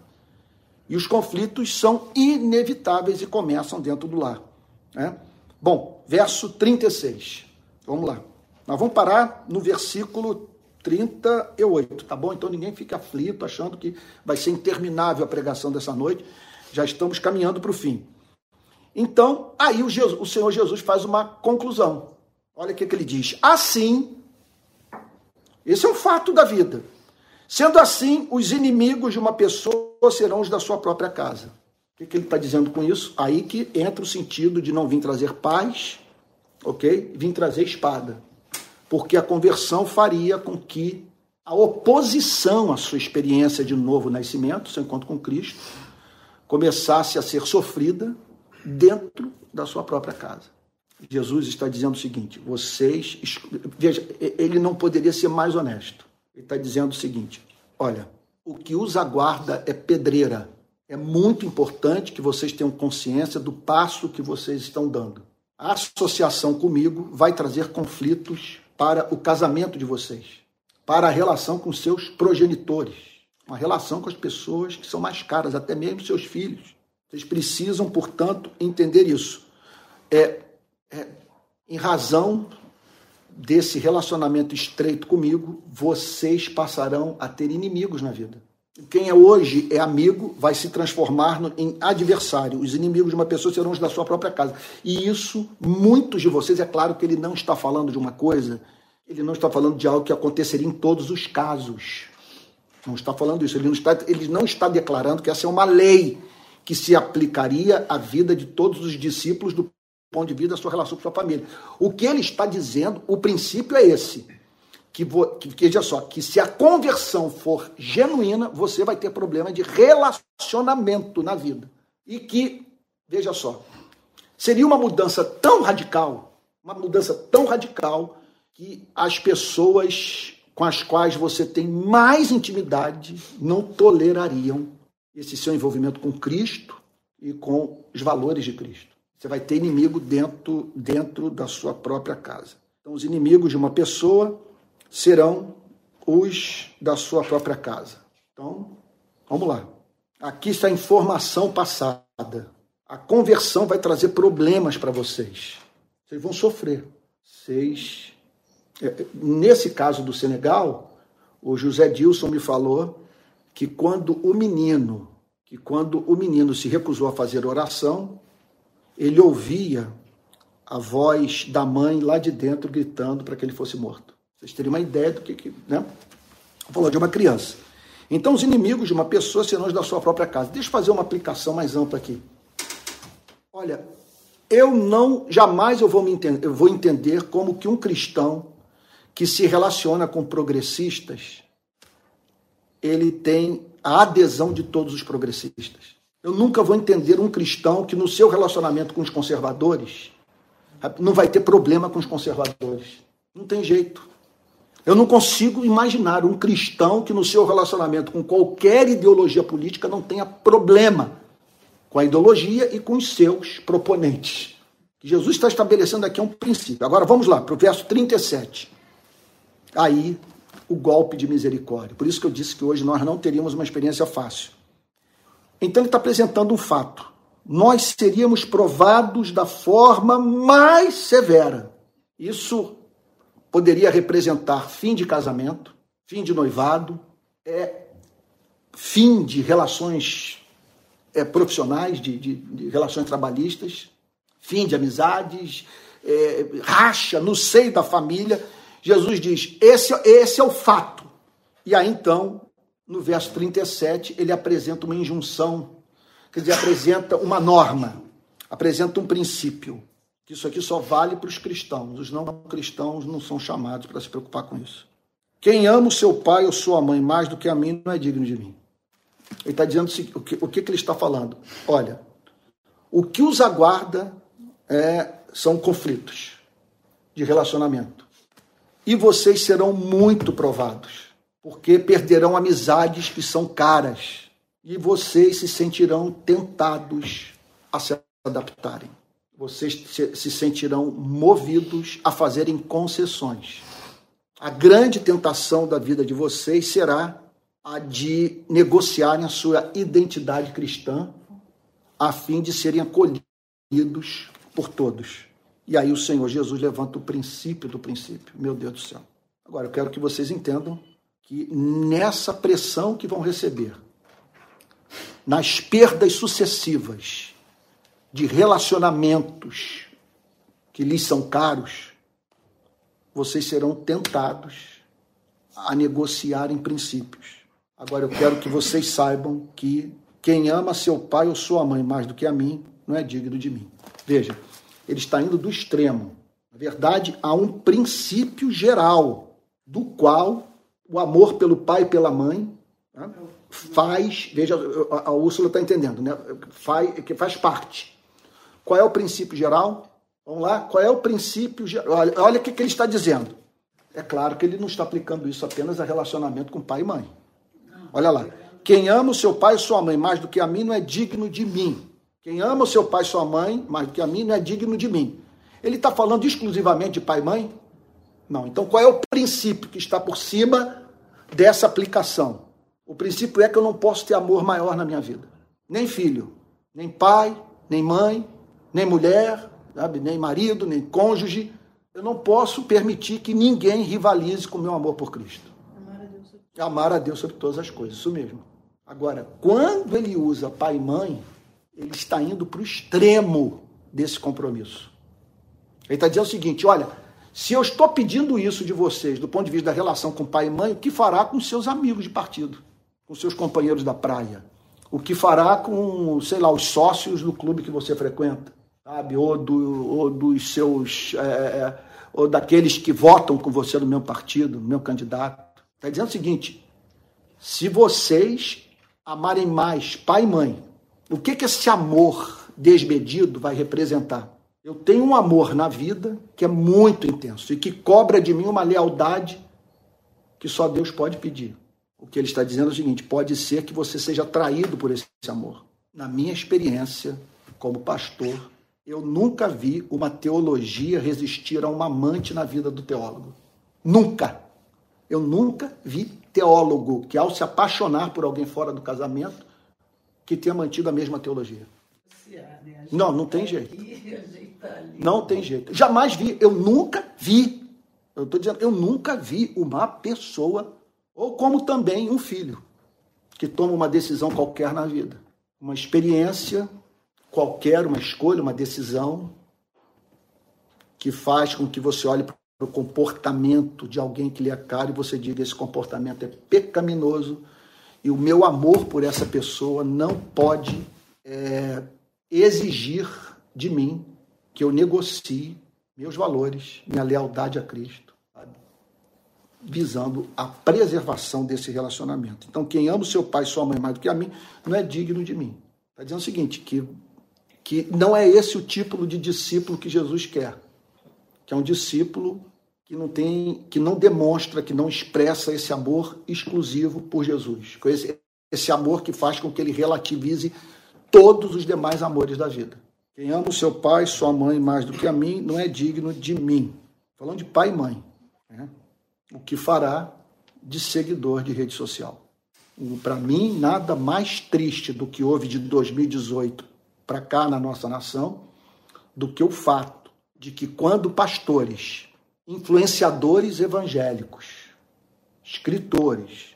[SPEAKER 1] E os conflitos são inevitáveis e começam dentro do lar. Né? Bom, verso 36. Vamos lá. Nós vamos parar no versículo 38, tá bom? Então ninguém fica aflito achando que vai ser interminável a pregação dessa noite. Já estamos caminhando para o fim. Então, aí o, Jesus, o, Senhor Jesus faz uma conclusão. Olha o que, que ele diz. Assim, esse é um fato da vida. Sendo assim, os inimigos de uma pessoa serão os da sua própria casa. O que, que ele está dizendo com isso? Aí que entra o sentido de não vir trazer paz, ok? Vim trazer espada porque a conversão faria com que a oposição à sua experiência de novo nascimento, seu encontro com Cristo, começasse a ser sofrida dentro da sua própria casa. Jesus está dizendo o seguinte: vocês. Veja, ele não poderia ser mais honesto. Ele está dizendo o seguinte: olha, o que os aguarda é pedreira. É muito importante que vocês tenham consciência do passo que vocês estão dando. A associação comigo vai trazer conflitos para o casamento de vocês, para a relação com seus progenitores, uma relação com as pessoas que são mais caras, até mesmo seus filhos. Vocês precisam, portanto, entender isso. É, é em razão desse relacionamento estreito comigo, vocês passarão a ter inimigos na vida. Quem é hoje é amigo vai se transformar no, em adversário. Os inimigos de uma pessoa serão os da sua própria casa. E isso, muitos de vocês, é claro que ele não está falando de uma coisa, ele não está falando de algo que aconteceria em todos os casos. Não está falando isso. Ele não está, ele não está declarando que essa é uma lei que se aplicaria à vida de todos os discípulos do ponto de vista da sua relação com sua família. O que ele está dizendo, o princípio é esse que, que, que veja só, que se a conversão for genuína, você vai ter problema de relacionamento na vida. E que, veja só, seria uma mudança tão radical, uma mudança tão radical, que as pessoas com as quais você tem mais intimidade não tolerariam esse seu envolvimento com Cristo e com os valores de Cristo. Você vai ter inimigo dentro, dentro da sua própria casa. Então, os inimigos de uma pessoa serão os da sua própria casa. Então, vamos lá. Aqui está a informação passada. A conversão vai trazer problemas para vocês. Vocês vão sofrer. Vocês. É, nesse caso do Senegal, o José Dilson me falou que quando o menino, que quando o menino se recusou a fazer oração, ele ouvia a voz da mãe lá de dentro gritando para que ele fosse morto. Vocês terem uma ideia do que, que né? Falou de uma criança. Então, os inimigos de uma pessoa serão os da sua própria casa. Deixa eu fazer uma aplicação mais ampla aqui. Olha, eu não, jamais eu vou, me entender, eu vou entender como que um cristão que se relaciona com progressistas, ele tem a adesão de todos os progressistas. Eu nunca vou entender um cristão que no seu relacionamento com os conservadores não vai ter problema com os conservadores. Não tem jeito. Eu não consigo imaginar um cristão que no seu relacionamento com qualquer ideologia política não tenha problema com a ideologia e com os seus proponentes. Jesus está estabelecendo aqui um princípio. Agora vamos lá, para o verso 37. Aí, o golpe de misericórdia. Por isso que eu disse que hoje nós não teríamos uma experiência fácil. Então ele está apresentando um fato. Nós seríamos provados da forma mais severa. Isso poderia representar fim de casamento, fim de noivado, é, fim de relações é, profissionais, de, de, de, relações trabalhistas, fim de amizades, é, racha no seio da família. Jesus diz: esse, esse é o fato. E aí então no verso 37, ele apresenta uma injunção, quer dizer, apresenta uma norma, apresenta um princípio. Que isso aqui só vale para os cristãos. Os não cristãos não são chamados para se preocupar com isso. Quem ama o seu pai ou sua mãe mais do que a mim não é digno de mim. Ele está dizendo o que, o que, ele está falando. Olha, o que os aguarda é, são conflitos de relacionamento. E vocês serão muito provados porque perderão amizades que são caras e vocês se sentirão tentados a se adaptarem. Vocês se sentirão movidos a fazerem concessões. A grande tentação da vida de vocês será a de negociarem a sua identidade cristã a fim de serem acolhidos por todos. E aí o Senhor Jesus levanta o princípio do princípio. Meu Deus do céu. Agora eu quero que vocês entendam que nessa pressão que vão receber, nas perdas sucessivas de relacionamentos que lhes são caros, vocês serão tentados a negociar em princípios. Agora eu quero que vocês saibam que quem ama seu pai ou sua mãe mais do que a mim não é digno de mim. Veja, ele está indo do extremo. Na verdade, há um princípio geral do qual o amor pelo pai e pela mãe né, faz, veja, a Úrsula está entendendo, né? Faz, que faz parte. Qual é o princípio geral? Vamos lá? Qual é o princípio geral? Olha, olha o que, que ele está dizendo. É claro que ele não está aplicando isso apenas a relacionamento com pai e mãe. Olha lá. Quem ama o seu pai e sua mãe mais do que a mim não é digno de mim. Quem ama o seu pai e sua mãe mais do que a mim não é digno de mim. Ele está falando exclusivamente de pai e mãe? Não. Então qual é o princípio que está por cima dessa aplicação? O princípio é que eu não posso ter amor maior na minha vida. Nem filho, nem pai, nem mãe, nem mulher, sabe? nem marido, nem cônjuge. Eu não posso permitir que ninguém rivalize com o meu amor por Cristo. Amar a Deus sobre, Amar a Deus sobre todas as coisas, isso mesmo. Agora, quando ele usa pai e mãe, ele está indo para o extremo desse compromisso. Ele está dizendo o seguinte: olha, se eu estou pedindo isso de vocês, do ponto de vista da relação com pai e mãe, o que fará com seus amigos de partido, com seus companheiros da praia? O que fará com, sei lá, os sócios do clube que você frequenta, sabe? Ou, do, ou dos seus. É, é ou daqueles que votam com você no meu partido, no meu candidato. Está dizendo o seguinte: se vocês amarem mais pai e mãe, o que, que esse amor desmedido vai representar? Eu tenho um amor na vida que é muito intenso e que cobra de mim uma lealdade que só Deus pode pedir. O que ele está dizendo é o seguinte: pode ser que você seja traído por esse amor. Na minha experiência como pastor, Eu nunca vi uma teologia resistir a uma amante na vida do teólogo. Nunca. Eu nunca vi teólogo que, ao se apaixonar por alguém fora do casamento, que tenha mantido a mesma teologia. Não, não tem jeito. Não tem jeito. Jamais vi. Eu nunca vi. Eu estou dizendo, eu nunca vi uma pessoa, ou como também um filho, que toma uma decisão qualquer na vida. Uma experiência qualquer, uma escolha, uma decisão que faz com que você olhe para o comportamento de alguém que lhe é caro e você diga: esse comportamento é pecaminoso e o meu amor por essa pessoa não pode é, exigir de mim que eu negocie meus valores, minha lealdade a Cristo, sabe? visando a preservação desse relacionamento. Então, quem ama o seu pai e sua mãe mais do que a mim, não é digno de mim. Está dizendo o seguinte, que, que não é esse o tipo de discípulo que Jesus quer, que é um discípulo que não tem, que não demonstra, que não expressa esse amor exclusivo por Jesus, esse, esse amor que faz com que ele relativize todos os demais amores da vida. Quem ama o seu pai, sua mãe mais do que a mim, não é digno de mim. Falando de pai e mãe. Né? O que fará de seguidor de rede social? Para mim, nada mais triste do que houve de 2018 para cá na nossa nação do que o fato de que quando pastores, influenciadores evangélicos, escritores,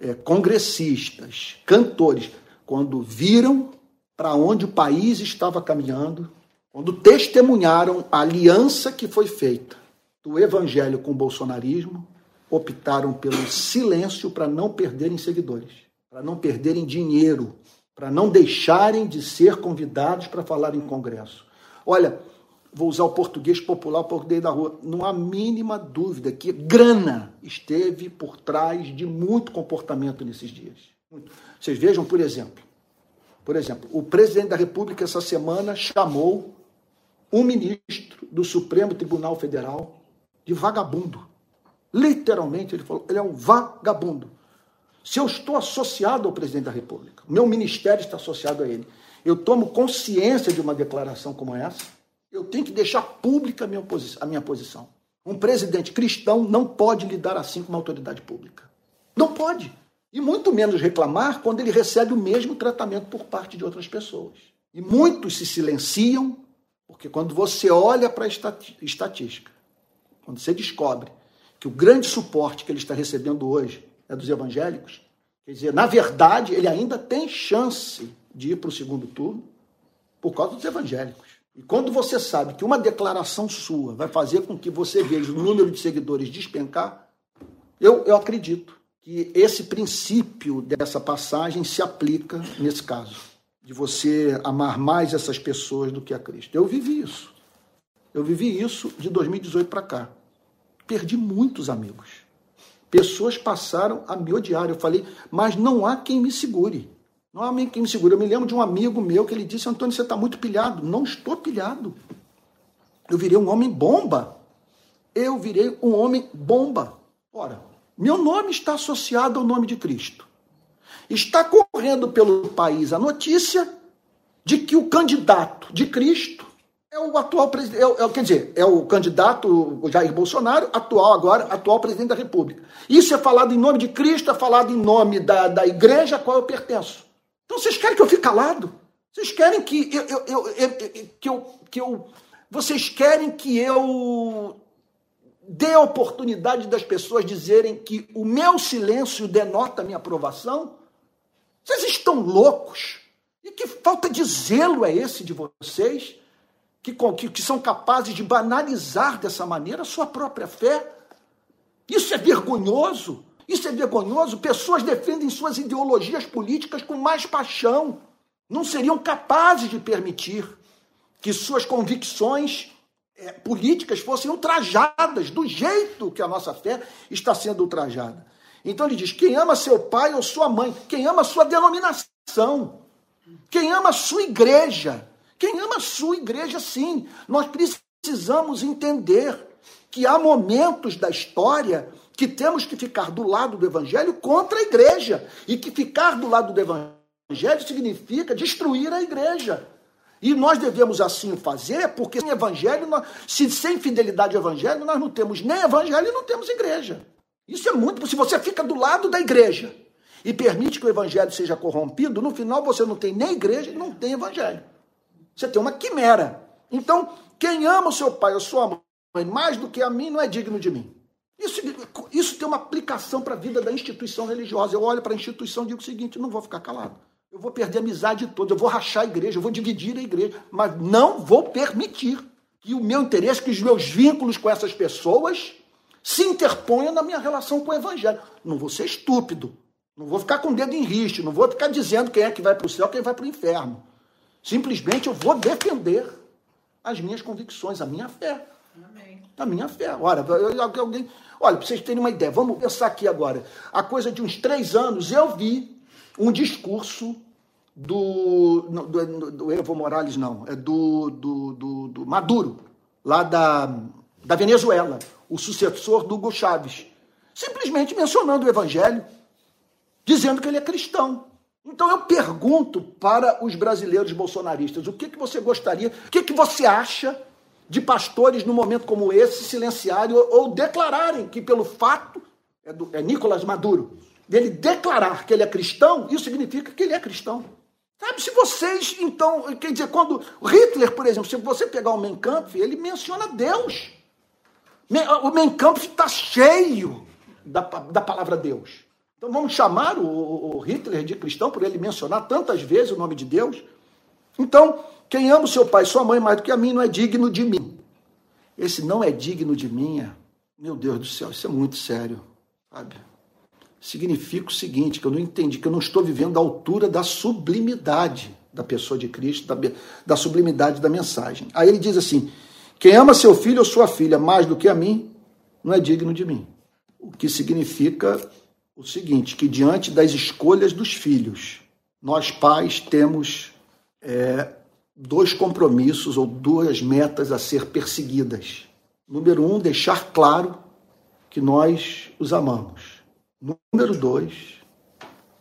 [SPEAKER 1] é, congressistas, cantores, quando viram para onde o país estava caminhando, quando testemunharam a aliança que foi feita do evangelho com o bolsonarismo, optaram pelo silêncio para não perderem seguidores, para não perderem dinheiro, para não deixarem de ser convidados para falar em congresso. Olha, vou usar o português popular, o português da rua. Não há mínima dúvida que grana esteve por trás de muito comportamento nesses dias. Vocês vejam, por exemplo, por exemplo, o presidente da República essa semana chamou um ministro do Supremo Tribunal Federal de vagabundo. Literalmente, ele falou, ele é um vagabundo. Se eu estou associado ao presidente da República, meu ministério está associado a ele, eu tomo consciência de uma declaração como essa, eu tenho que deixar pública a minha, a minha posição. Um presidente cristão não pode lidar assim com uma autoridade pública. Não pode. E muito menos reclamar quando ele recebe o mesmo tratamento por parte de outras pessoas. E muitos se silenciam, porque quando você olha para a estatística, quando você descobre que o grande suporte que ele está recebendo hoje é dos evangélicos, quer dizer, na verdade, ele ainda tem chance de ir para o segundo turno por causa dos evangélicos. E quando você sabe que uma declaração sua vai fazer com que você veja o número de seguidores despencar, eu, eu acredito que esse princípio dessa passagem se aplica nesse caso, de você amar mais essas pessoas do que a Cristo. Eu vivi isso. Eu vivi isso de 2018 para cá. Perdi muitos amigos. Pessoas passaram a me odiar. Eu falei, mas não há quem me segure. Não há quem me segure. Eu me lembro de um amigo meu que ele disse: Antônio, você está muito pilhado. Não estou pilhado. Eu virei um homem bomba. Eu virei um homem bomba. Ora, meu nome está associado ao nome de Cristo. Está correndo pelo país a notícia de que o candidato de Cristo é o atual presidente, é, é, quer dizer, é o candidato Jair Bolsonaro, atual agora, atual presidente da República. Isso é falado em nome de Cristo, é falado em nome da, da igreja a qual eu pertenço. Então vocês querem que eu fique calado? Vocês querem que eu, eu, eu, que eu, que eu vocês querem que eu dê a oportunidade das pessoas dizerem que o meu silêncio denota minha aprovação? Vocês estão loucos? E que falta de zelo é esse de vocês, que, que, que são capazes de banalizar dessa maneira a sua própria fé? Isso é vergonhoso. Isso é vergonhoso. Pessoas defendem suas ideologias políticas com mais paixão. Não seriam capazes de permitir que suas convicções é, políticas fossem ultrajadas do jeito que a nossa fé está sendo ultrajada. Então ele diz: quem ama seu pai ou sua mãe, quem ama sua denominação, quem ama sua igreja, quem ama sua igreja, sim. Nós precisamos entender que há momentos da história que temos que ficar do lado do evangelho contra a igreja e que ficar do lado do evangelho significa destruir a igreja. E nós devemos assim fazer, porque sem evangelho, nós, se sem fidelidade ao evangelho, nós não temos nem evangelho e não temos igreja. Isso é muito. Se você fica do lado da igreja e permite que o evangelho seja corrompido, no final você não tem nem igreja e não tem evangelho. Você tem uma quimera. Então, quem ama o seu pai ou sua mãe mais do que a mim não é digno de mim. Isso, isso tem uma aplicação para a vida da instituição religiosa. Eu olho para a instituição e digo o seguinte: não vou ficar calado. Eu vou perder a amizade toda, eu vou rachar a igreja, eu vou dividir a igreja, mas não vou permitir que o meu interesse, que os meus vínculos com essas pessoas se interponham na minha relação com o evangelho. Não vou ser estúpido, não vou ficar com o dedo em riste, não vou ficar dizendo quem é que vai para o céu, quem vai para o inferno. Simplesmente eu vou defender as minhas convicções, a minha fé. Amém. A minha fé. Olha, alguém, olha, para vocês terem uma ideia, vamos pensar aqui agora. A coisa de uns três anos, eu vi um discurso do, do, do Evo Morales, não, é do, do, do, do Maduro, lá da, da Venezuela, o sucessor do Hugo Chávez, simplesmente mencionando o evangelho, dizendo que ele é cristão. Então eu pergunto para os brasileiros bolsonaristas, o que, que você gostaria, o que, que você acha de pastores, num momento como esse, silenciarem ou, ou declararem que pelo fato, é, do, é Nicolás Maduro, dele declarar que ele é cristão, isso significa que ele é cristão. Sabe, se vocês, então, quer dizer, quando Hitler, por exemplo, se você pegar o Mein Kampf, ele menciona Deus. O Mein Kampf está cheio da, da palavra Deus. Então vamos chamar o, o, Hitler de cristão por ele mencionar tantas vezes o nome de Deus? Então, quem ama o seu pai e sua mãe mais do que a mim não é digno de mim. Esse não é digno de mim, meu Deus do céu, isso é muito sério, sabe? Significa o seguinte, que eu não entendi, que eu não estou vivendo a altura da sublimidade da pessoa de Cristo, da, da sublimidade da mensagem. Aí ele diz assim: quem ama seu filho ou sua filha mais do que a mim, não é digno de mim. O que significa o seguinte: que diante das escolhas dos filhos, nós pais temos é, dois compromissos ou duas metas a ser perseguidas. Número um, deixar claro que nós os amamos. Número dois,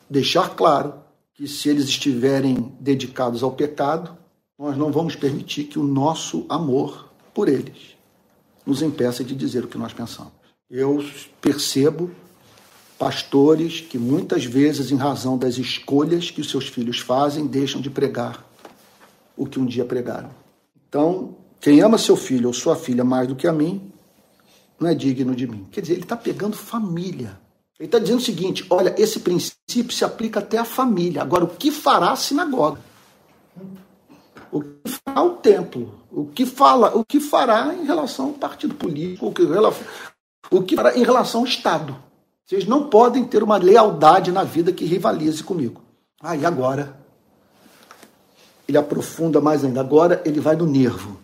[SPEAKER 1] deixar claro que se eles estiverem dedicados ao pecado, nós não vamos permitir que o nosso amor por eles nos impeça de dizer o que nós pensamos. Eu percebo pastores que muitas vezes, em razão das escolhas que os seus filhos fazem, deixam de pregar o que um dia pregaram. Então, quem ama seu filho ou sua filha mais do que a mim, não é digno de mim. Quer dizer, ele está pegando família. Ele está dizendo o seguinte: olha, esse princípio se aplica até à família. Agora, o que fará a sinagoga? O que fará o templo? O que fala? O que fará em relação ao partido político? O que, o que fará em relação ao Estado? Vocês não podem ter uma lealdade na vida que rivalize comigo. Ah, e agora? Ele aprofunda mais ainda. Agora ele vai no nervo.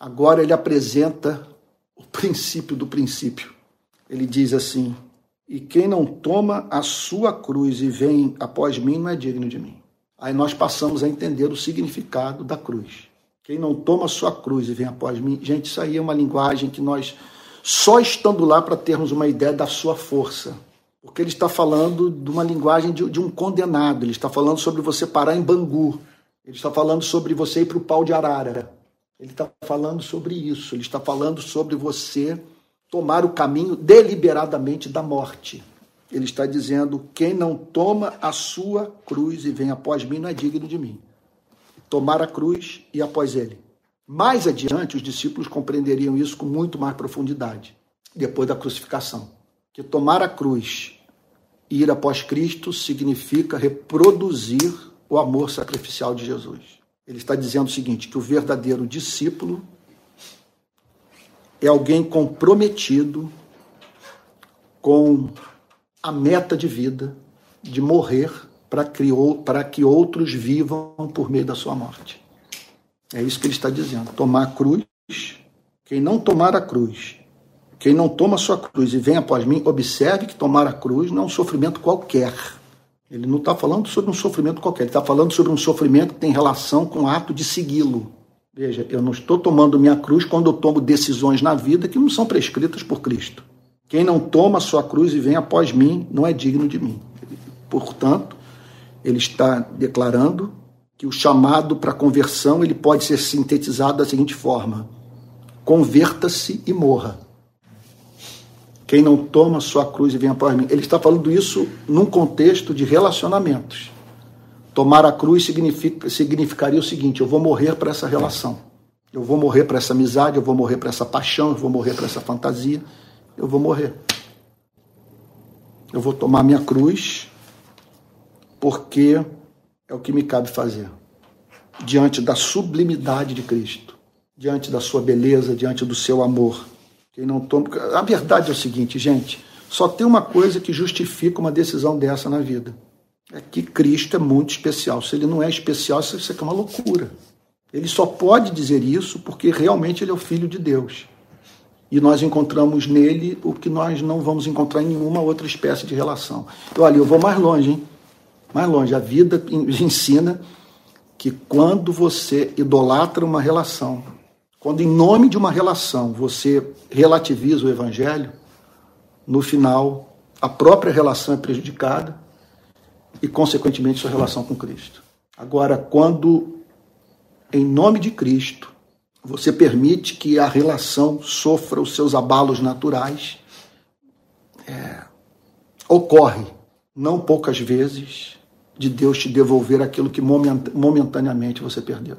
[SPEAKER 1] Agora ele apresenta o princípio do princípio. Ele diz assim: E quem não toma a sua cruz e vem após mim não é digno de mim. Aí nós passamos a entender o significado da cruz. Quem não toma a sua cruz e vem após mim, gente, isso aí é uma linguagem que nós só estando lá para termos uma ideia da sua força. Porque ele está falando de uma linguagem de, de, um condenado, ele está falando sobre você parar em Bangu, ele está falando sobre você ir para o pau de arara, ele está falando sobre isso, ele está falando sobre você tomar o caminho deliberadamente da morte. Ele está dizendo: quem não toma a sua cruz e vem após mim não é digno de mim. Tomar a cruz e após ele. Mais adiante, os discípulos compreenderiam isso com muito mais profundidade, depois da crucificação. Que tomar a cruz e ir após Cristo significa reproduzir o amor sacrificial de Jesus. Ele está dizendo o seguinte: que o verdadeiro discípulo é alguém comprometido com a meta de vida de morrer para que outros vivam por meio da sua morte. É isso que ele está dizendo. Tomar a cruz. Quem não tomar a cruz, quem não toma a sua cruz e vem após mim, observe que tomar a cruz não é um sofrimento qualquer. Ele não está falando sobre um sofrimento qualquer, ele está falando sobre um sofrimento que tem relação com o ato de segui-lo. Veja, eu não estou tomando minha cruz quando eu tomo decisões na vida que não são prescritas por Cristo. Quem não toma a sua cruz e vem após mim não é digno de mim. Portanto, ele está declarando que o chamado para conversão ele pode ser sintetizado da seguinte forma: converta-se e morra. Quem não toma sua cruz e vem após mim. Ele está falando isso num contexto de relacionamentos. Tomar a cruz significa, significaria o seguinte: eu vou morrer para essa relação. Eu vou morrer para essa amizade, eu vou morrer para essa paixão, eu vou morrer para essa fantasia. Eu vou morrer. Eu vou tomar minha cruz porque é o que me cabe fazer. Diante da sublimidade de Cristo, diante da sua beleza, diante do seu amor. Quem não toma. A verdade é o seguinte, gente: só tem uma coisa que justifica uma decisão dessa na vida. É que Cristo é muito especial. Se ele não é especial, isso aqui é uma loucura. Ele só pode dizer isso porque realmente ele é o Filho de Deus. E nós encontramos nele o que nós não vamos encontrar em nenhuma outra espécie de relação. Então, olha, eu vou mais longe, hein? mais longe. A vida [laughs] ensina que quando você idolatra uma relação, quando em nome de uma relação você relativiza o evangelho, no final a própria relação é prejudicada e, consequentemente, sua relação com Cristo. Agora, quando em nome de Cristo você permite que a relação sofra os seus abalos naturais, é, ocorre, não poucas vezes, de Deus te devolver aquilo que momentaneamente você perdeu.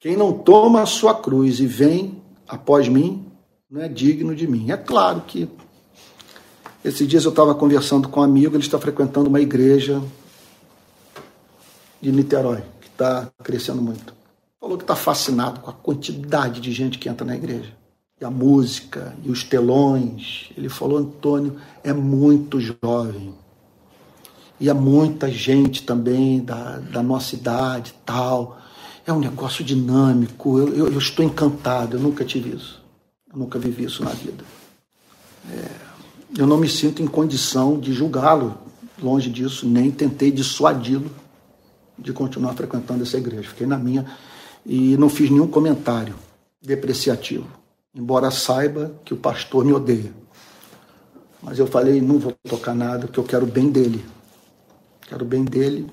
[SPEAKER 1] Quem não toma a sua cruz e vem após mim, não é digno de mim. É claro que esses dias eu estava conversando com um amigo, ele está frequentando uma igreja de Niterói, que está crescendo muito. Falou que está fascinado com a quantidade de gente que entra na igreja. E a música, e os telões. Ele falou, Antônio, é muito jovem ia muita gente também da, da nossa idade tal. É um negócio dinâmico, eu, eu, eu, estou encantado, eu nunca tive isso. Eu nunca vivi isso na vida. É, eu não me sinto em condição de julgá-lo, longe disso, nem tentei dissuadi-lo de continuar frequentando essa igreja. Fiquei na minha e não fiz nenhum comentário depreciativo, embora saiba que o pastor me odeia. Mas eu falei, não vou tocar nada, porque eu quero o bem dele quero o bem dele.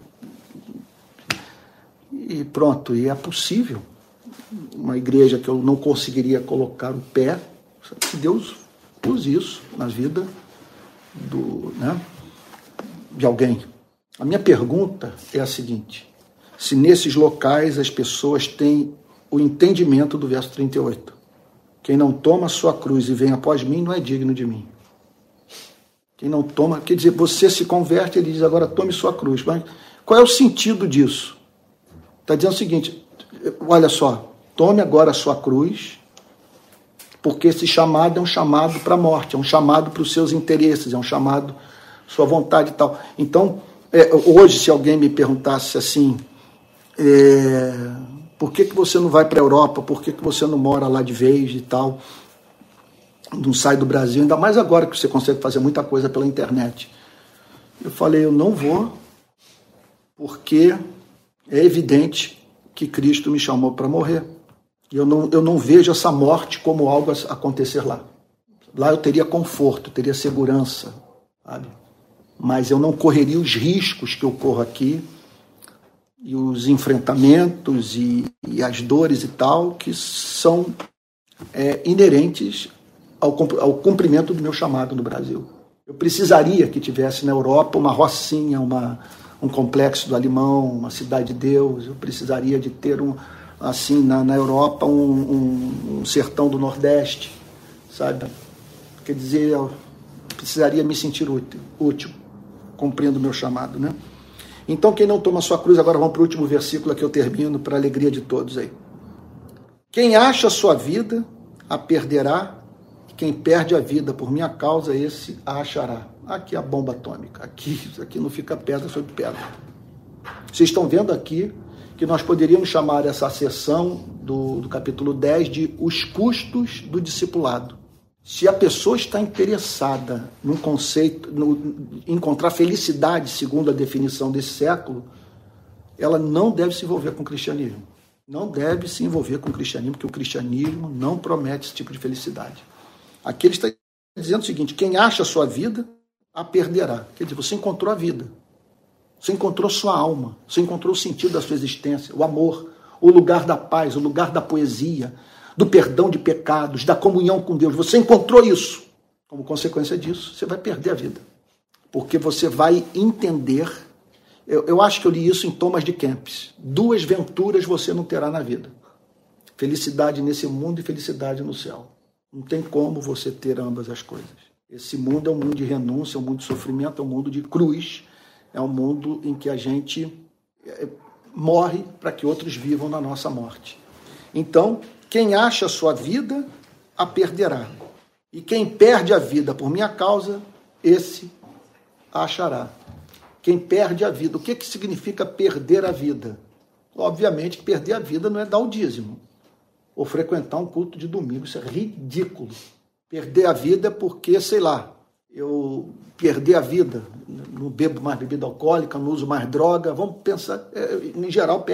[SPEAKER 1] E pronto, e é possível. Uma igreja que eu não conseguiria colocar o pé, que Deus use isso na vida do, né, de alguém. A minha pergunta é a seguinte: se nesses locais as pessoas têm o entendimento do verso 38. Quem não toma sua cruz e vem após mim não é digno de mim. Quem não toma, quer dizer, você se converte, ele diz agora tome sua cruz. Mas qual é o sentido disso? Está dizendo o seguinte: olha só, tome agora a sua cruz, porque esse chamado é um chamado para a morte, é um chamado para os seus interesses, é um chamado sua vontade e tal. Então, é, hoje, se alguém me perguntasse assim, é, por que, que você não vai para a Europa, por que, que você não mora lá de vez e tal? não sai do Brasil, ainda mais agora que você consegue fazer muita coisa pela internet. Eu falei, eu não vou, porque é evidente que Cristo me chamou para morrer. Eu não, eu não vejo essa morte como algo a acontecer lá. Lá eu teria conforto, teria segurança, sabe? Mas eu não correria os riscos que eu corro aqui e os enfrentamentos e, e as dores e tal que são é, inerentes ao, ao cumprimento do meu chamado no Brasil. Eu precisaria que tivesse na Europa uma rocinha, uma, um complexo do Alimão, uma cidade de Deus. Eu precisaria de ter um assim na, na Europa um, um, sertão do Nordeste, sabe? Quer dizer, eu precisaria me sentir útil, útil cumprindo o meu chamado, né? Então, quem não toma sua cruz, agora vamos para o último versículo que eu termino, para a alegria de todos aí. Quem acha sua vida, a perderá, quem perde a vida por minha causa, esse a achará. Aqui é a bomba atômica. Aqui, aqui não fica pedra sobre pedra. Vocês estão vendo aqui que nós poderíamos chamar essa sessão do, do capítulo 10 de os custos do discipulado. Se a pessoa está interessada num conceito, no, encontrar felicidade, segundo a definição desse século, ela não deve se envolver com o cristianismo. Não deve se envolver com o cristianismo, porque o cristianismo não promete esse tipo de felicidade. Aqui ele está dizendo o seguinte: quem acha a sua vida, a perderá. Quer dizer, você encontrou a vida. Você encontrou sua alma, você encontrou o sentido da sua existência, o amor, o lugar da paz, o lugar da poesia, do perdão de pecados, da comunhão com Deus. Você encontrou isso. Como consequência disso, você vai perder a vida. Porque você vai entender. Eu, eu acho que eu li isso em Thomas de Kempis. Duas venturas você não terá na vida: felicidade nesse mundo e felicidade no céu. Não tem como você ter ambas as coisas. Esse mundo é um mundo de renúncia, é um mundo de sofrimento, é um mundo de cruz, é um mundo em que a gente é, morre para que outros vivam na nossa morte. Então, quem acha a sua vida, a perderá. E quem perde a vida por minha causa, esse a achará. Quem perde a vida, o que, que significa perder a vida? Obviamente perder a vida não é dar o dízimo ou frequentar um culto de domingo, isso é ridículo. Perder a vida é porque, sei lá, eu perder a vida, não bebo mais bebida alcoólica, não uso mais droga, vamos pensar, é, em geral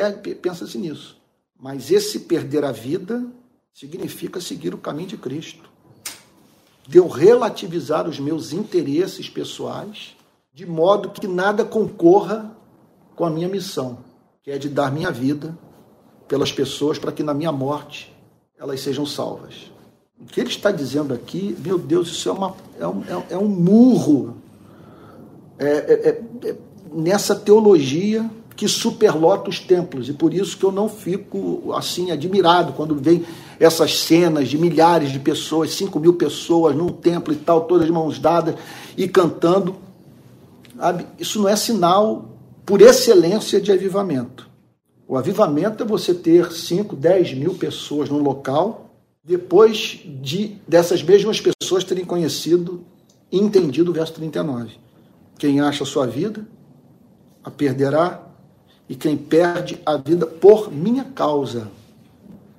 [SPEAKER 1] pensa-se nisso. Mas esse perder a vida significa seguir o caminho de Cristo. De eu relativizar os meus interesses pessoais, de modo que nada concorra com a minha missão, que é de dar minha vida pelas pessoas para que na minha morte elas sejam salvas. O que ele está dizendo aqui, meu Deus, isso é, uma, é, um, é um murro é, é, é, é nessa teologia que superlota os templos. E por isso que eu não fico assim admirado quando vem essas cenas de milhares de pessoas, 5 mil pessoas num templo e tal, todas de mãos dadas e cantando. Isso não é sinal por excelência de avivamento. O avivamento é você ter 5, 10 mil pessoas num local, depois de dessas mesmas pessoas terem conhecido e entendido o verso 39. Quem acha a sua vida, a perderá, e quem perde a vida por minha causa,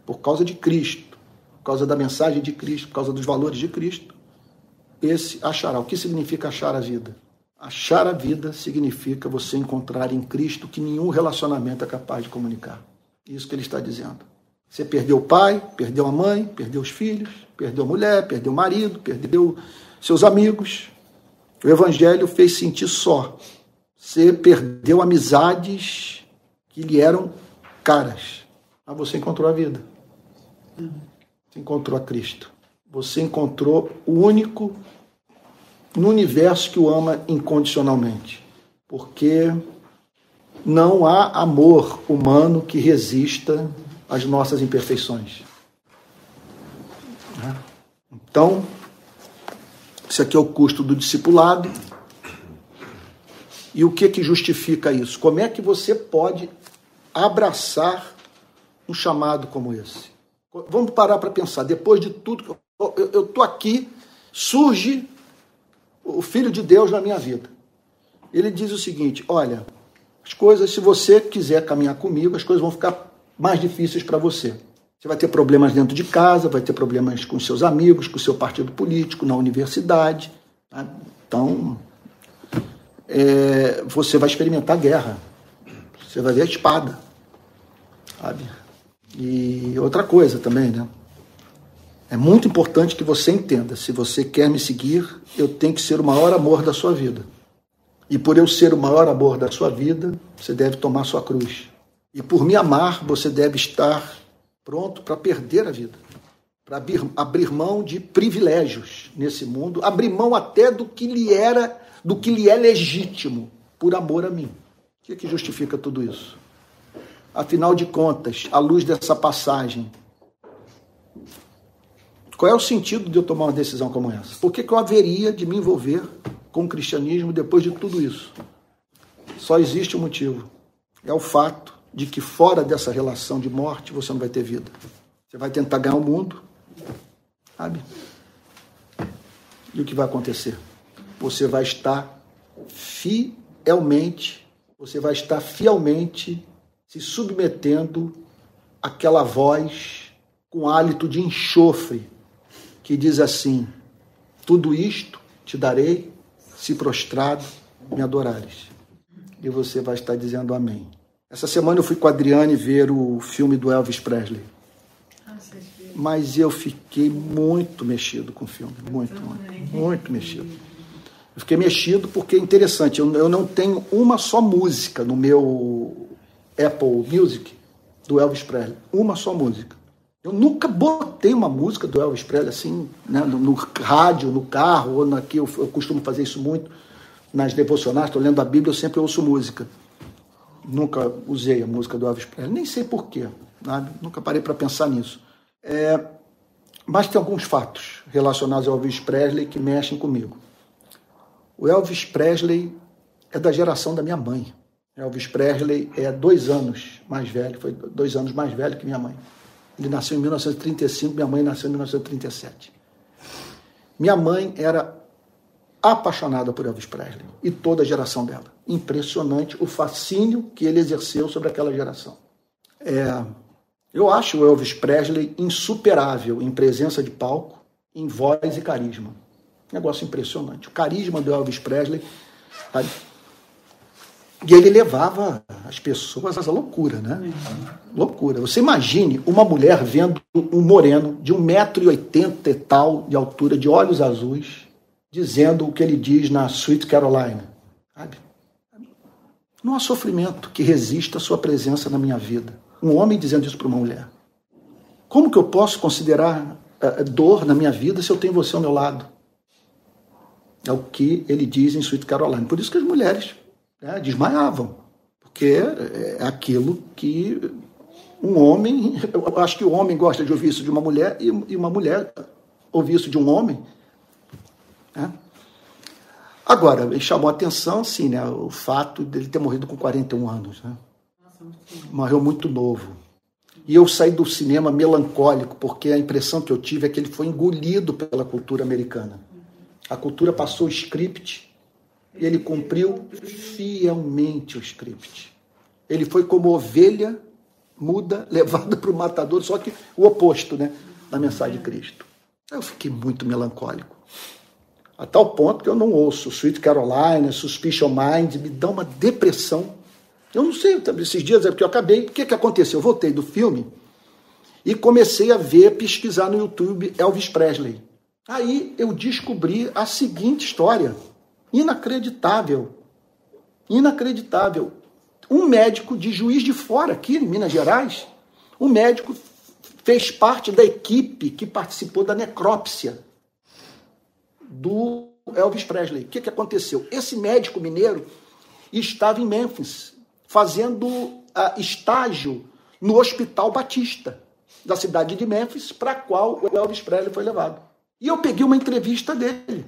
[SPEAKER 1] por causa de Cristo, por causa da mensagem de Cristo, por causa dos valores de Cristo, esse achará. O que significa achar a vida? Achar a vida significa você encontrar em Cristo que nenhum relacionamento é capaz de comunicar. Isso que ele está dizendo. Você perdeu o pai, perdeu a mãe, perdeu os filhos, perdeu a mulher, perdeu o marido, perdeu seus amigos. O evangelho fez sentir só. Você perdeu amizades que lhe eram caras. Mas você encontrou a vida. Você encontrou a Cristo. Você encontrou o único no universo que o ama incondicionalmente. Porque não há amor humano que resista às nossas imperfeições. Então, esse aqui é o custo do discipulado. E o que que justifica isso? Como é que você pode abraçar um chamado como esse. Vamos parar para pensar. Depois de tudo, eu estou aqui, surge o Filho de Deus na minha vida. Ele diz o seguinte: olha, as coisas, se você quiser caminhar comigo, as coisas vão ficar mais difíceis para você. Você vai ter problemas dentro de casa, vai ter problemas com seus amigos, com seu partido político, na universidade. Tá? Então, é, você vai experimentar guerra. Você vai ver a espada. Sabe? E outra coisa também, né? É muito importante que você entenda: se você quer me seguir, eu tenho que ser o maior amor da sua vida. E por eu ser o maior amor da sua vida, você deve tomar sua cruz. E por me amar, você deve estar pronto para perder a vida, para abrir, abrir mão de privilégios nesse mundo, abrir mão até do que lhe era, do que lhe é legítimo, por amor a mim. O que, é que justifica tudo isso? Afinal de contas, à luz dessa passagem, qual é o sentido de eu tomar uma decisão como essa? Por que, que eu haveria de me envolver com o cristianismo depois de tudo isso? Só existe um motivo. É o fato de que fora dessa relação de morte você não vai ter vida. Você vai tentar ganhar o mundo, sabe? E o que vai acontecer? Você vai estar fielmente você vai estar fielmente se submetendo àquela voz com hálito de enxofre que diz assim: Tudo isto te darei se prostrado me adorares. E você vai estar dizendo amém. Essa semana eu fui com a Adriane ver o filme do Elvis Presley. Ah, Mas eu fiquei muito mexido com o filme, muito, muito, muito mexido. Eu fiquei mexido porque é interessante, eu, eu não tenho uma só música no meu Apple Music do Elvis Presley. Uma só música. Eu nunca botei uma música do Elvis Presley assim, né, no, no rádio, no carro, ou aqui eu, eu costumo fazer isso muito nas devocionais, estou lendo a Bíblia, eu sempre ouço música. Nunca usei a música do Elvis Presley, nem sei porquê, sabe? nunca parei para pensar nisso. É, mas tem alguns fatos relacionados ao Elvis Presley que mexem comigo. O Elvis Presley é da geração da minha mãe. Elvis Presley é dois anos mais velho, foi dois anos mais velho que minha mãe. Ele nasceu em 1935, minha mãe nasceu em 1937. Minha mãe era apaixonada por Elvis Presley e toda a geração dela. Impressionante o fascínio que ele exerceu sobre aquela geração. É, eu acho o Elvis Presley insuperável em presença de palco, em voz e carisma. Negócio impressionante. O carisma do Elvis Presley. Sabe? E ele levava as pessoas à loucura, né? Loucura. Você imagine uma mulher vendo um moreno de 1,80m e tal de altura, de olhos azuis, dizendo o que ele diz na Sweet Carolina. Sabe? Não há sofrimento que resista à sua presença na minha vida. Um homem dizendo isso para uma mulher. Como que eu posso considerar uh, dor na minha vida se eu tenho você ao meu lado? É o que ele diz em Sweet Carolina. Por isso que as mulheres né, desmaiavam, porque é aquilo que um homem, eu acho que o homem gosta de ouvir isso de uma mulher e uma mulher ouvir isso de um homem. Né? Agora, ele chamou a atenção, sim, né, o fato dele ter morrido com 41 anos. Né? Morreu muito novo. E eu saí do cinema melancólico, porque a impressão que eu tive é que ele foi engolido pela cultura americana. A cultura passou o script e ele cumpriu fielmente o script. Ele foi como ovelha muda [laughs] levada para o matador, só que o oposto, né? Na mensagem de Cristo. Eu fiquei muito melancólico. A tal ponto que eu não ouço Sweet Carolina, Suspicion Mind, me dá uma depressão. Eu não sei, esses dias é porque eu acabei. O que, que aconteceu? Eu voltei do filme e comecei a ver, pesquisar no YouTube Elvis Presley. Aí eu descobri a seguinte história. Inacreditável. Inacreditável. Um médico de juiz de fora, aqui em Minas Gerais, um médico fez parte da equipe que participou da necrópsia do Elvis Presley. O que, que aconteceu? Esse médico mineiro estava em Memphis fazendo uh, estágio no Hospital Batista da cidade de Memphis, para qual o Elvis Presley foi levado. E eu peguei uma entrevista dele.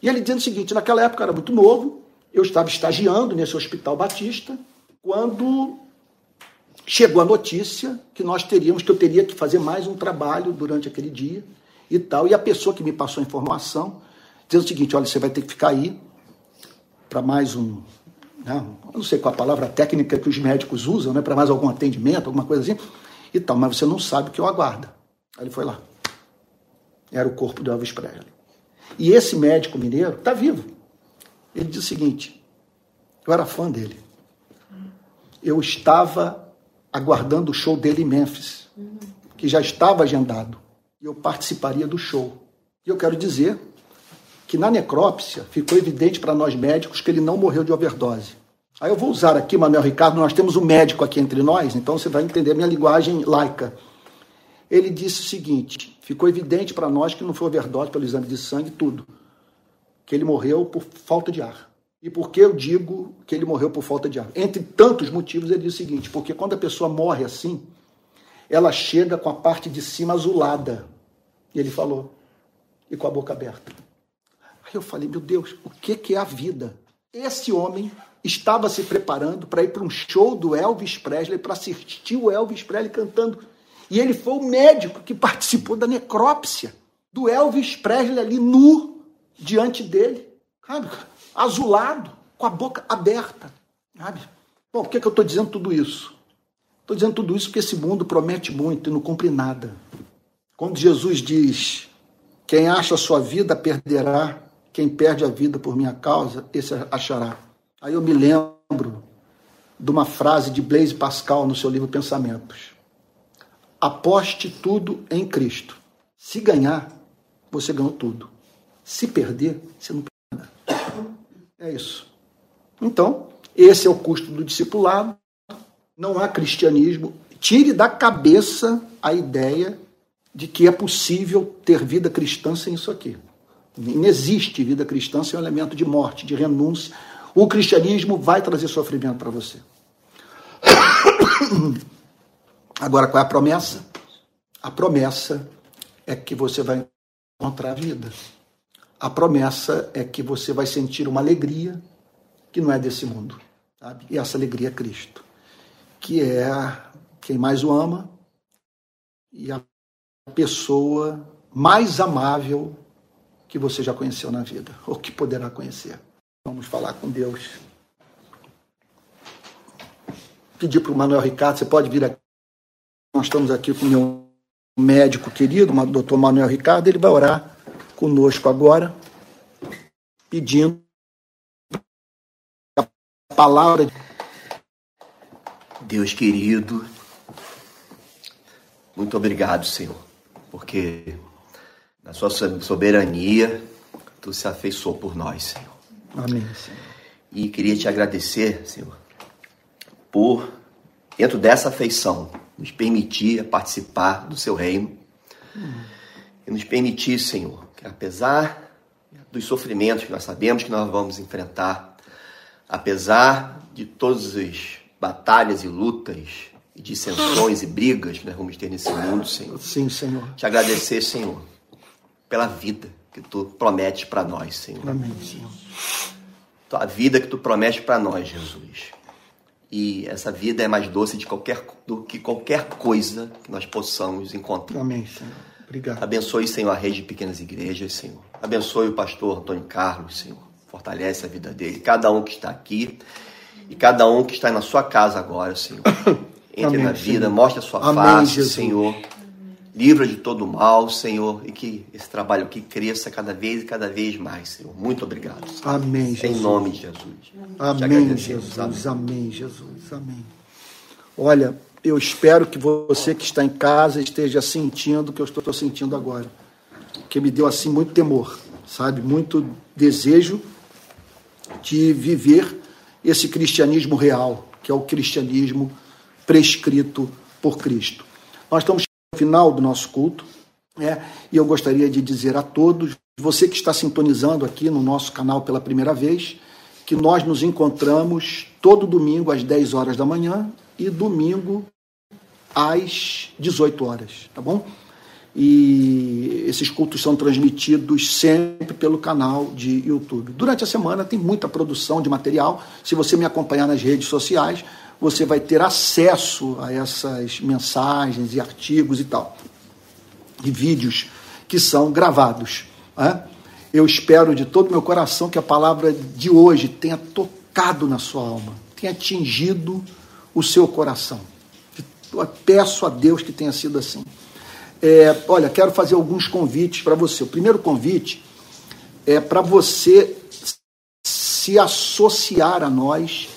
[SPEAKER 1] E ele dizendo o seguinte: naquela época eu era muito novo, eu estava estagiando nesse Hospital Batista, quando chegou a notícia que nós teríamos, que eu teria que fazer mais um trabalho durante aquele dia e tal. E a pessoa que me passou a informação dizendo o seguinte: olha, você vai ter que ficar aí para mais um. Né, não sei qual a palavra técnica que os médicos usam, né, para mais algum atendimento, alguma coisa assim, e tal, mas você não sabe o que eu aguardo. Aí ele foi lá. Era o corpo do Elvis Presley. E esse médico mineiro está vivo. Ele diz o seguinte: eu era fã dele. Eu estava aguardando o show dele em Memphis, que já estava agendado. Eu participaria do show. E eu quero dizer que na necrópsia ficou evidente para nós médicos que ele não morreu de overdose. Aí eu vou usar aqui, Manuel Ricardo, nós temos um médico aqui entre nós, então você vai entender a minha linguagem laica. Ele disse o seguinte: ficou evidente para nós que não foi overdose pelo exame de sangue, tudo. Que ele morreu por falta de ar. E por que eu digo que ele morreu por falta de ar? Entre tantos motivos, ele diz o seguinte: porque quando a pessoa morre assim, ela chega com a parte de cima azulada. E ele falou, e com a boca aberta. Aí eu falei, meu Deus, o que, é a vida? Esse homem estava se preparando para ir para um show do Elvis Presley, para assistir o Elvis Presley cantando e ele foi o médico que participou da necrópsia do Elvis Presley ali nu diante dele, sabe? Azulado, com a boca aberta, sabe? Bom, por que, que eu estou dizendo tudo isso? Estou dizendo tudo isso porque esse mundo promete muito e não cumpre nada. Quando Jesus diz: Quem acha a sua vida perderá, quem perde a vida por minha causa, esse achará. Aí eu me lembro de uma frase de Blaise Pascal no seu livro Pensamentos. Aposte tudo em Cristo. Se ganhar, você ganhou tudo. Se perder, você não perdeu nada. É isso. Então, esse é o custo do discipulado. Não há cristianismo. Tire da cabeça a ideia de que é possível ter vida cristã sem isso aqui. Não existe vida cristã sem um elemento de morte, de renúncia. O cristianismo vai trazer sofrimento para você. [coughs] Agora, qual é a promessa? A promessa é que você vai encontrar a vida. A promessa é que você vai sentir uma alegria que não é desse mundo. Sabe? E essa alegria é Cristo, que é quem mais o ama e a pessoa mais amável que você já conheceu na vida, [laughs] ou que poderá conhecer. Vamos falar com Deus. Pedir para o Manuel Ricardo, você pode vir aqui. Nós estamos aqui com o meu médico querido, o doutor Manuel Ricardo, ele vai orar conosco agora, pedindo a palavra.
[SPEAKER 4] Deus querido, muito obrigado, Senhor, porque na sua soberania tu se afeiçoou por nós, Senhor.
[SPEAKER 1] Amém, Senhor.
[SPEAKER 4] E queria te agradecer, Senhor, por, dentro dessa afeição, nos permitir participar do seu reino hum. e nos permitir, Senhor, que apesar dos sofrimentos que nós sabemos que nós vamos enfrentar, apesar de todas as batalhas e lutas, dissensões e brigas que nós vamos ter nesse mundo, Senhor.
[SPEAKER 1] Sim, Senhor.
[SPEAKER 4] Te agradecer, Senhor, pela vida que tu prometes para nós, Senhor.
[SPEAKER 1] Amém, Senhor.
[SPEAKER 4] A vida que tu prometes para nós, Jesus. E essa vida é mais doce de qualquer, do que qualquer coisa que nós possamos encontrar.
[SPEAKER 1] Amém, Senhor. Obrigado.
[SPEAKER 4] Abençoe, Senhor, a rede de pequenas igrejas, Senhor. Abençoe o pastor Antônio Carlos, Senhor. Fortalece a vida dele. Cada um que está aqui e cada um que está na sua casa agora, Senhor. [coughs] Entre Amém, na vida, Senhor. mostre a sua Amém, face, Jesus. Senhor. Livra de todo mal, Senhor, e que esse trabalho aqui cresça cada vez e cada vez mais, Senhor. Muito obrigado. Senhor.
[SPEAKER 1] Amém, Jesus.
[SPEAKER 4] Em nome de Jesus.
[SPEAKER 1] Amém, Jesus. Amém. Amém, Jesus. Amém. Olha, eu espero que você que está em casa esteja sentindo o que eu estou sentindo agora. Que me deu assim muito temor, sabe? Muito desejo de viver esse cristianismo real, que é o cristianismo prescrito por Cristo. Nós estamos final do nosso culto, né? e eu gostaria de dizer a todos, você que está sintonizando aqui no nosso canal pela primeira vez, que nós nos encontramos todo domingo às 10 horas da manhã e domingo às 18 horas, tá bom? E esses cultos são transmitidos sempre pelo canal de YouTube. Durante a semana tem muita produção de material. Se você me acompanhar nas redes sociais, você vai ter acesso a essas mensagens e artigos e tal, e vídeos que são gravados. Né? Eu espero de todo meu coração que a palavra de hoje tenha tocado na sua alma, tenha atingido o seu coração. Eu peço a Deus que tenha sido assim. É, olha, quero fazer alguns convites para você. O primeiro convite é para você se associar a nós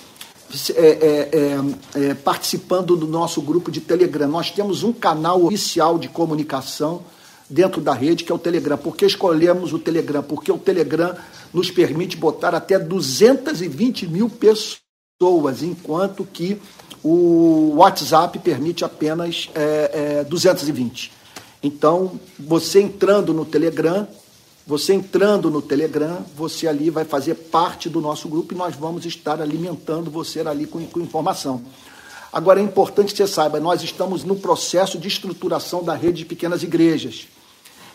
[SPEAKER 1] é, é, é, é, participando do nosso grupo de Telegram. Nós temos um canal oficial de comunicação dentro da rede, que é o Telegram. Por que escolhemos o Telegram? Porque o Telegram nos permite botar até 220 mil pessoas, enquanto que o WhatsApp permite apenas é, 220. Então, você entrando no Telegram, você entrando no Telegram, você ali vai fazer parte do nosso grupo e nós vamos estar alimentando você ali com, com informação. Agora é importante que você saiba, nós estamos no processo de estruturação da rede de pequenas igrejas.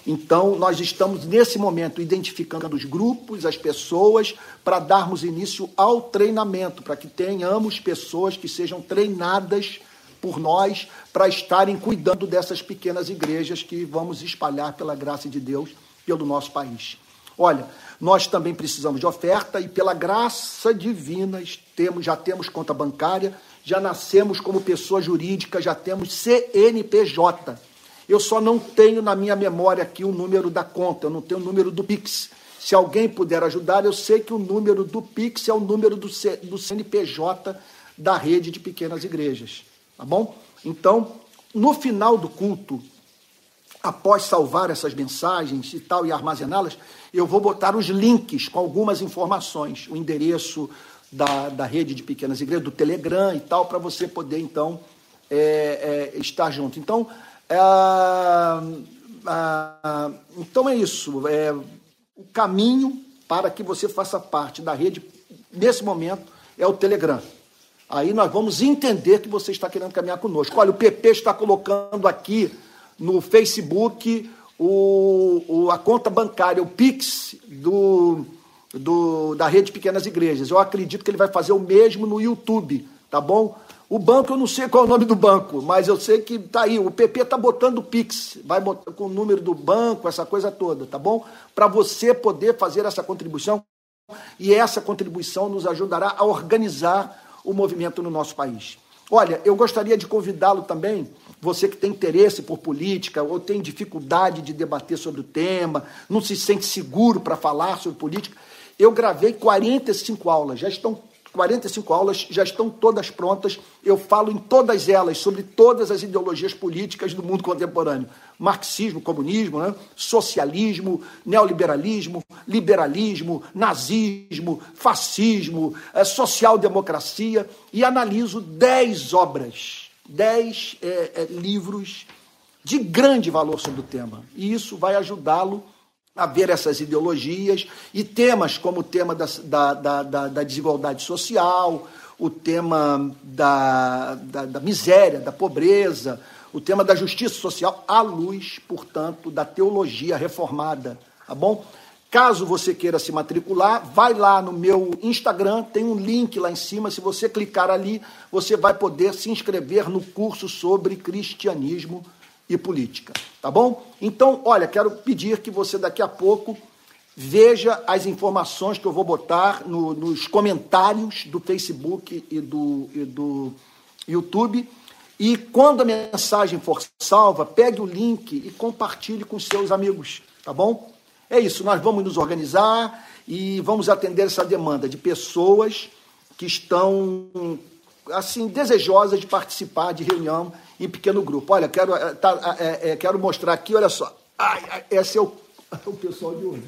[SPEAKER 1] Então, nós estamos nesse momento identificando os grupos, as pessoas, para darmos início ao treinamento, para que tenhamos pessoas que sejam treinadas por nós para estarem cuidando dessas pequenas igrejas que vamos espalhar pela graça de Deus pelo nosso país. Olha, nós também precisamos de oferta e pela graça divina temos, já temos conta bancária, já nascemos como pessoa jurídica, já temos CNPJ. Eu só não tenho na minha memória aqui o número da conta, eu não tenho o número do Pix. Se alguém puder ajudar, eu sei que o número do Pix é o número do, C, do CNPJ da rede de pequenas igrejas. Tá bom? Então, no final do culto, após salvar essas mensagens e tal e armazená-las, eu vou botar os links com algumas informações, o endereço da, da rede de pequenas igrejas, do Telegram e tal, para você poder então é, é, estar junto. Então, é, então é isso. É, o caminho para que você faça parte da rede, nesse momento, é o Telegram. Aí nós vamos entender que você está querendo caminhar conosco. Olha, o PP está colocando aqui no Facebook o, o, a conta bancária, o Pix do, do, da rede Pequenas Igrejas. Eu acredito que ele vai fazer o mesmo no YouTube, tá bom? O banco, eu não sei qual é o nome do banco, mas eu sei que tá aí. O PP está botando o Pix, vai botar com o número do banco, essa coisa toda, tá bom? Para você poder fazer essa contribuição. E essa contribuição nos ajudará a organizar o movimento no nosso país. Olha, eu gostaria de convidá-lo também você que tem interesse por política ou tem dificuldade de debater sobre o tema, não se sente seguro para falar sobre política, eu gravei 45 aulas, já estão 45 aulas já estão todas prontas. Eu falo em todas elas sobre todas as ideologias políticas do mundo contemporâneo: marxismo, comunismo, né? socialismo, neoliberalismo, liberalismo, nazismo, fascismo, eh, social-democracia e analiso 10 obras dez é, é, livros de grande valor sobre o tema. E isso vai ajudá-lo a ver essas ideologias e temas como o tema da, da, da, da desigualdade social, o tema da, da, da miséria, da pobreza, o tema da justiça social, à luz, portanto, da teologia reformada. Tá bom? Caso você queira se matricular, vai lá no meu Instagram, tem um link lá em cima. Se você clicar ali, você vai poder se inscrever no curso sobre cristianismo e política, tá bom? Então, olha, quero pedir que você daqui a pouco veja as informações que eu vou botar no, nos comentários do Facebook e do, e do YouTube. E quando a mensagem for salva, pegue o link e compartilhe com seus amigos, tá bom? É isso, nós vamos nos organizar e vamos atender essa demanda de pessoas que estão assim desejosas de participar de reunião em pequeno grupo. Olha, quero, eh, tá, é, é, quero mostrar aqui, olha só. Ai, esse é o, [laughs] o pessoal de hoje.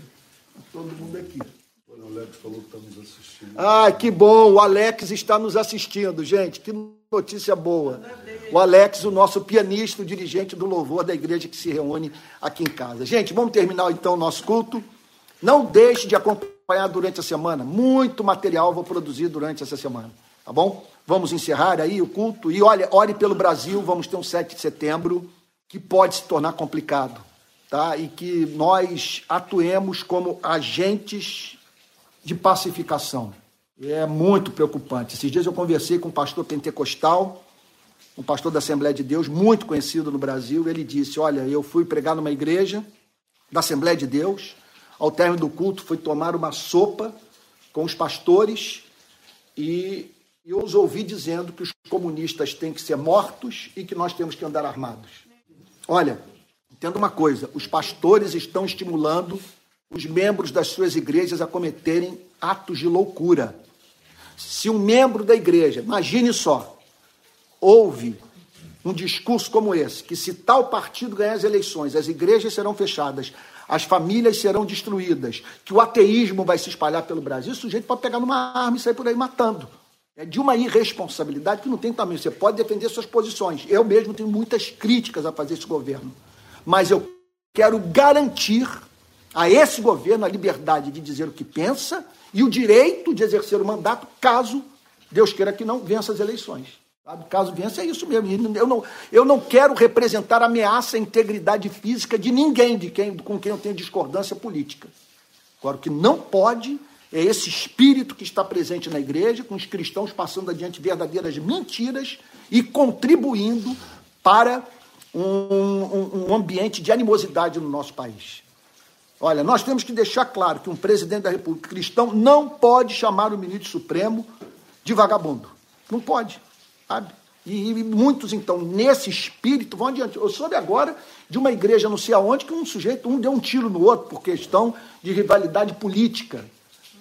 [SPEAKER 1] Todo mundo aqui.
[SPEAKER 3] O Alex falou que está nos assistindo.
[SPEAKER 1] Ah, que bom, o Alex está nos assistindo, gente. Que notícia boa. O Alex, o nosso pianista, o dirigente do louvor da igreja que se reúne aqui em casa. Gente, vamos terminar então o nosso culto. Não deixe de acompanhar durante a semana. Muito material vou produzir durante essa semana. Tá bom? Vamos encerrar aí o culto. E olha, ore pelo Brasil. Vamos ter um 7 de setembro que pode se tornar complicado. Tá? E que nós atuemos como agentes de pacificação. É muito preocupante. Esses dias eu conversei com um pastor pentecostal, um pastor da Assembleia de Deus, muito conhecido no Brasil. Ele disse: Olha, eu fui pregar numa igreja da Assembleia de Deus. Ao término do culto, fui tomar uma sopa com os pastores e eu os ouvi dizendo que os comunistas têm que ser mortos e que nós temos que andar armados. Olha, entenda uma coisa: os pastores estão estimulando os membros das suas igrejas a cometerem atos de loucura. Se um membro da igreja, imagine só, ouve um discurso como esse, que se tal partido ganhar as eleições, as igrejas serão fechadas, as famílias serão destruídas, que o ateísmo vai se espalhar pelo Brasil, o sujeito pode pegar numa arma e sair por aí matando. É de uma irresponsabilidade que não tem tamanho. Você pode defender suas posições. Eu mesmo tenho muitas críticas a fazer esse governo. Mas eu quero garantir a esse governo a liberdade de dizer o que pensa e o direito de exercer o mandato, caso Deus queira que não vença as eleições. Sabe? Caso vença, é isso mesmo. Eu não, eu não quero representar ameaça à integridade física de ninguém de quem, com quem eu tenho discordância política. Agora, o que não pode é esse espírito que está presente na igreja, com os cristãos passando adiante verdadeiras mentiras e contribuindo para um, um, um ambiente de animosidade no nosso país. Olha, nós temos que deixar claro que um presidente da República cristão não pode chamar o ministro Supremo de vagabundo. Não pode, sabe? E, e muitos, então, nesse espírito, vão adiante. Eu soube agora de uma igreja não sei aonde que um sujeito, um deu um tiro no outro por questão de rivalidade política.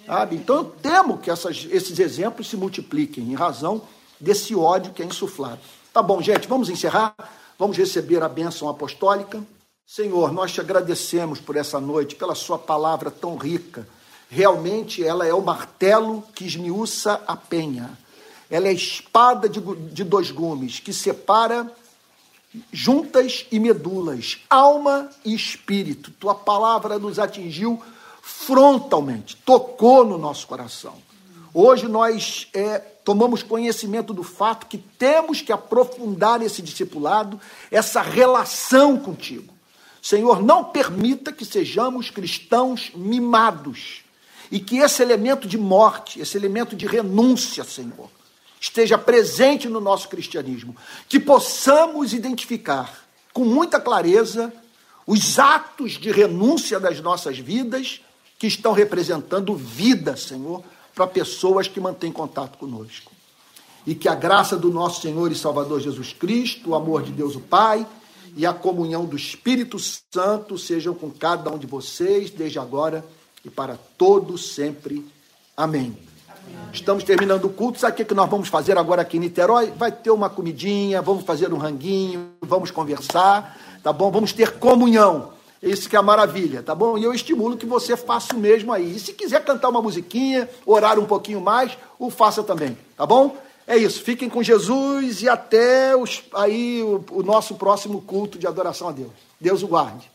[SPEAKER 1] Sabe? Então eu temo que essas, esses exemplos se multipliquem em razão desse ódio que é insuflado. Tá bom, gente, vamos encerrar. Vamos receber a bênção apostólica. Senhor, nós te agradecemos por essa noite, pela Sua palavra tão rica. Realmente ela é o martelo que esmiuça a penha. Ela é a espada de, de dois gumes que separa juntas e medulas, alma e espírito. Tua palavra nos atingiu frontalmente, tocou no nosso coração. Hoje nós é, tomamos conhecimento do fato que temos que aprofundar esse discipulado, essa relação contigo. Senhor, não permita que sejamos cristãos mimados e que esse elemento de morte, esse elemento de renúncia, Senhor, esteja presente no nosso cristianismo. Que possamos identificar com muita clareza os atos de renúncia das nossas vidas que estão representando vida, Senhor, para pessoas que mantêm contato conosco. E que a graça do nosso Senhor e Salvador Jesus Cristo, o amor de Deus o Pai, e a comunhão do Espírito Santo sejam com cada um de vocês, desde agora e para todos sempre. Amém. Amém. Estamos terminando o culto. Sabe o que nós vamos fazer agora aqui em Niterói? Vai ter uma comidinha, vamos fazer um ranguinho, vamos conversar, tá bom? Vamos ter comunhão. Isso que é a maravilha, tá bom? E eu estimulo que você faça o mesmo aí. E se quiser cantar uma musiquinha, orar um pouquinho mais, o faça também, tá bom? É isso, fiquem com Jesus e até os, aí o, o nosso próximo culto de adoração a Deus. Deus o guarde.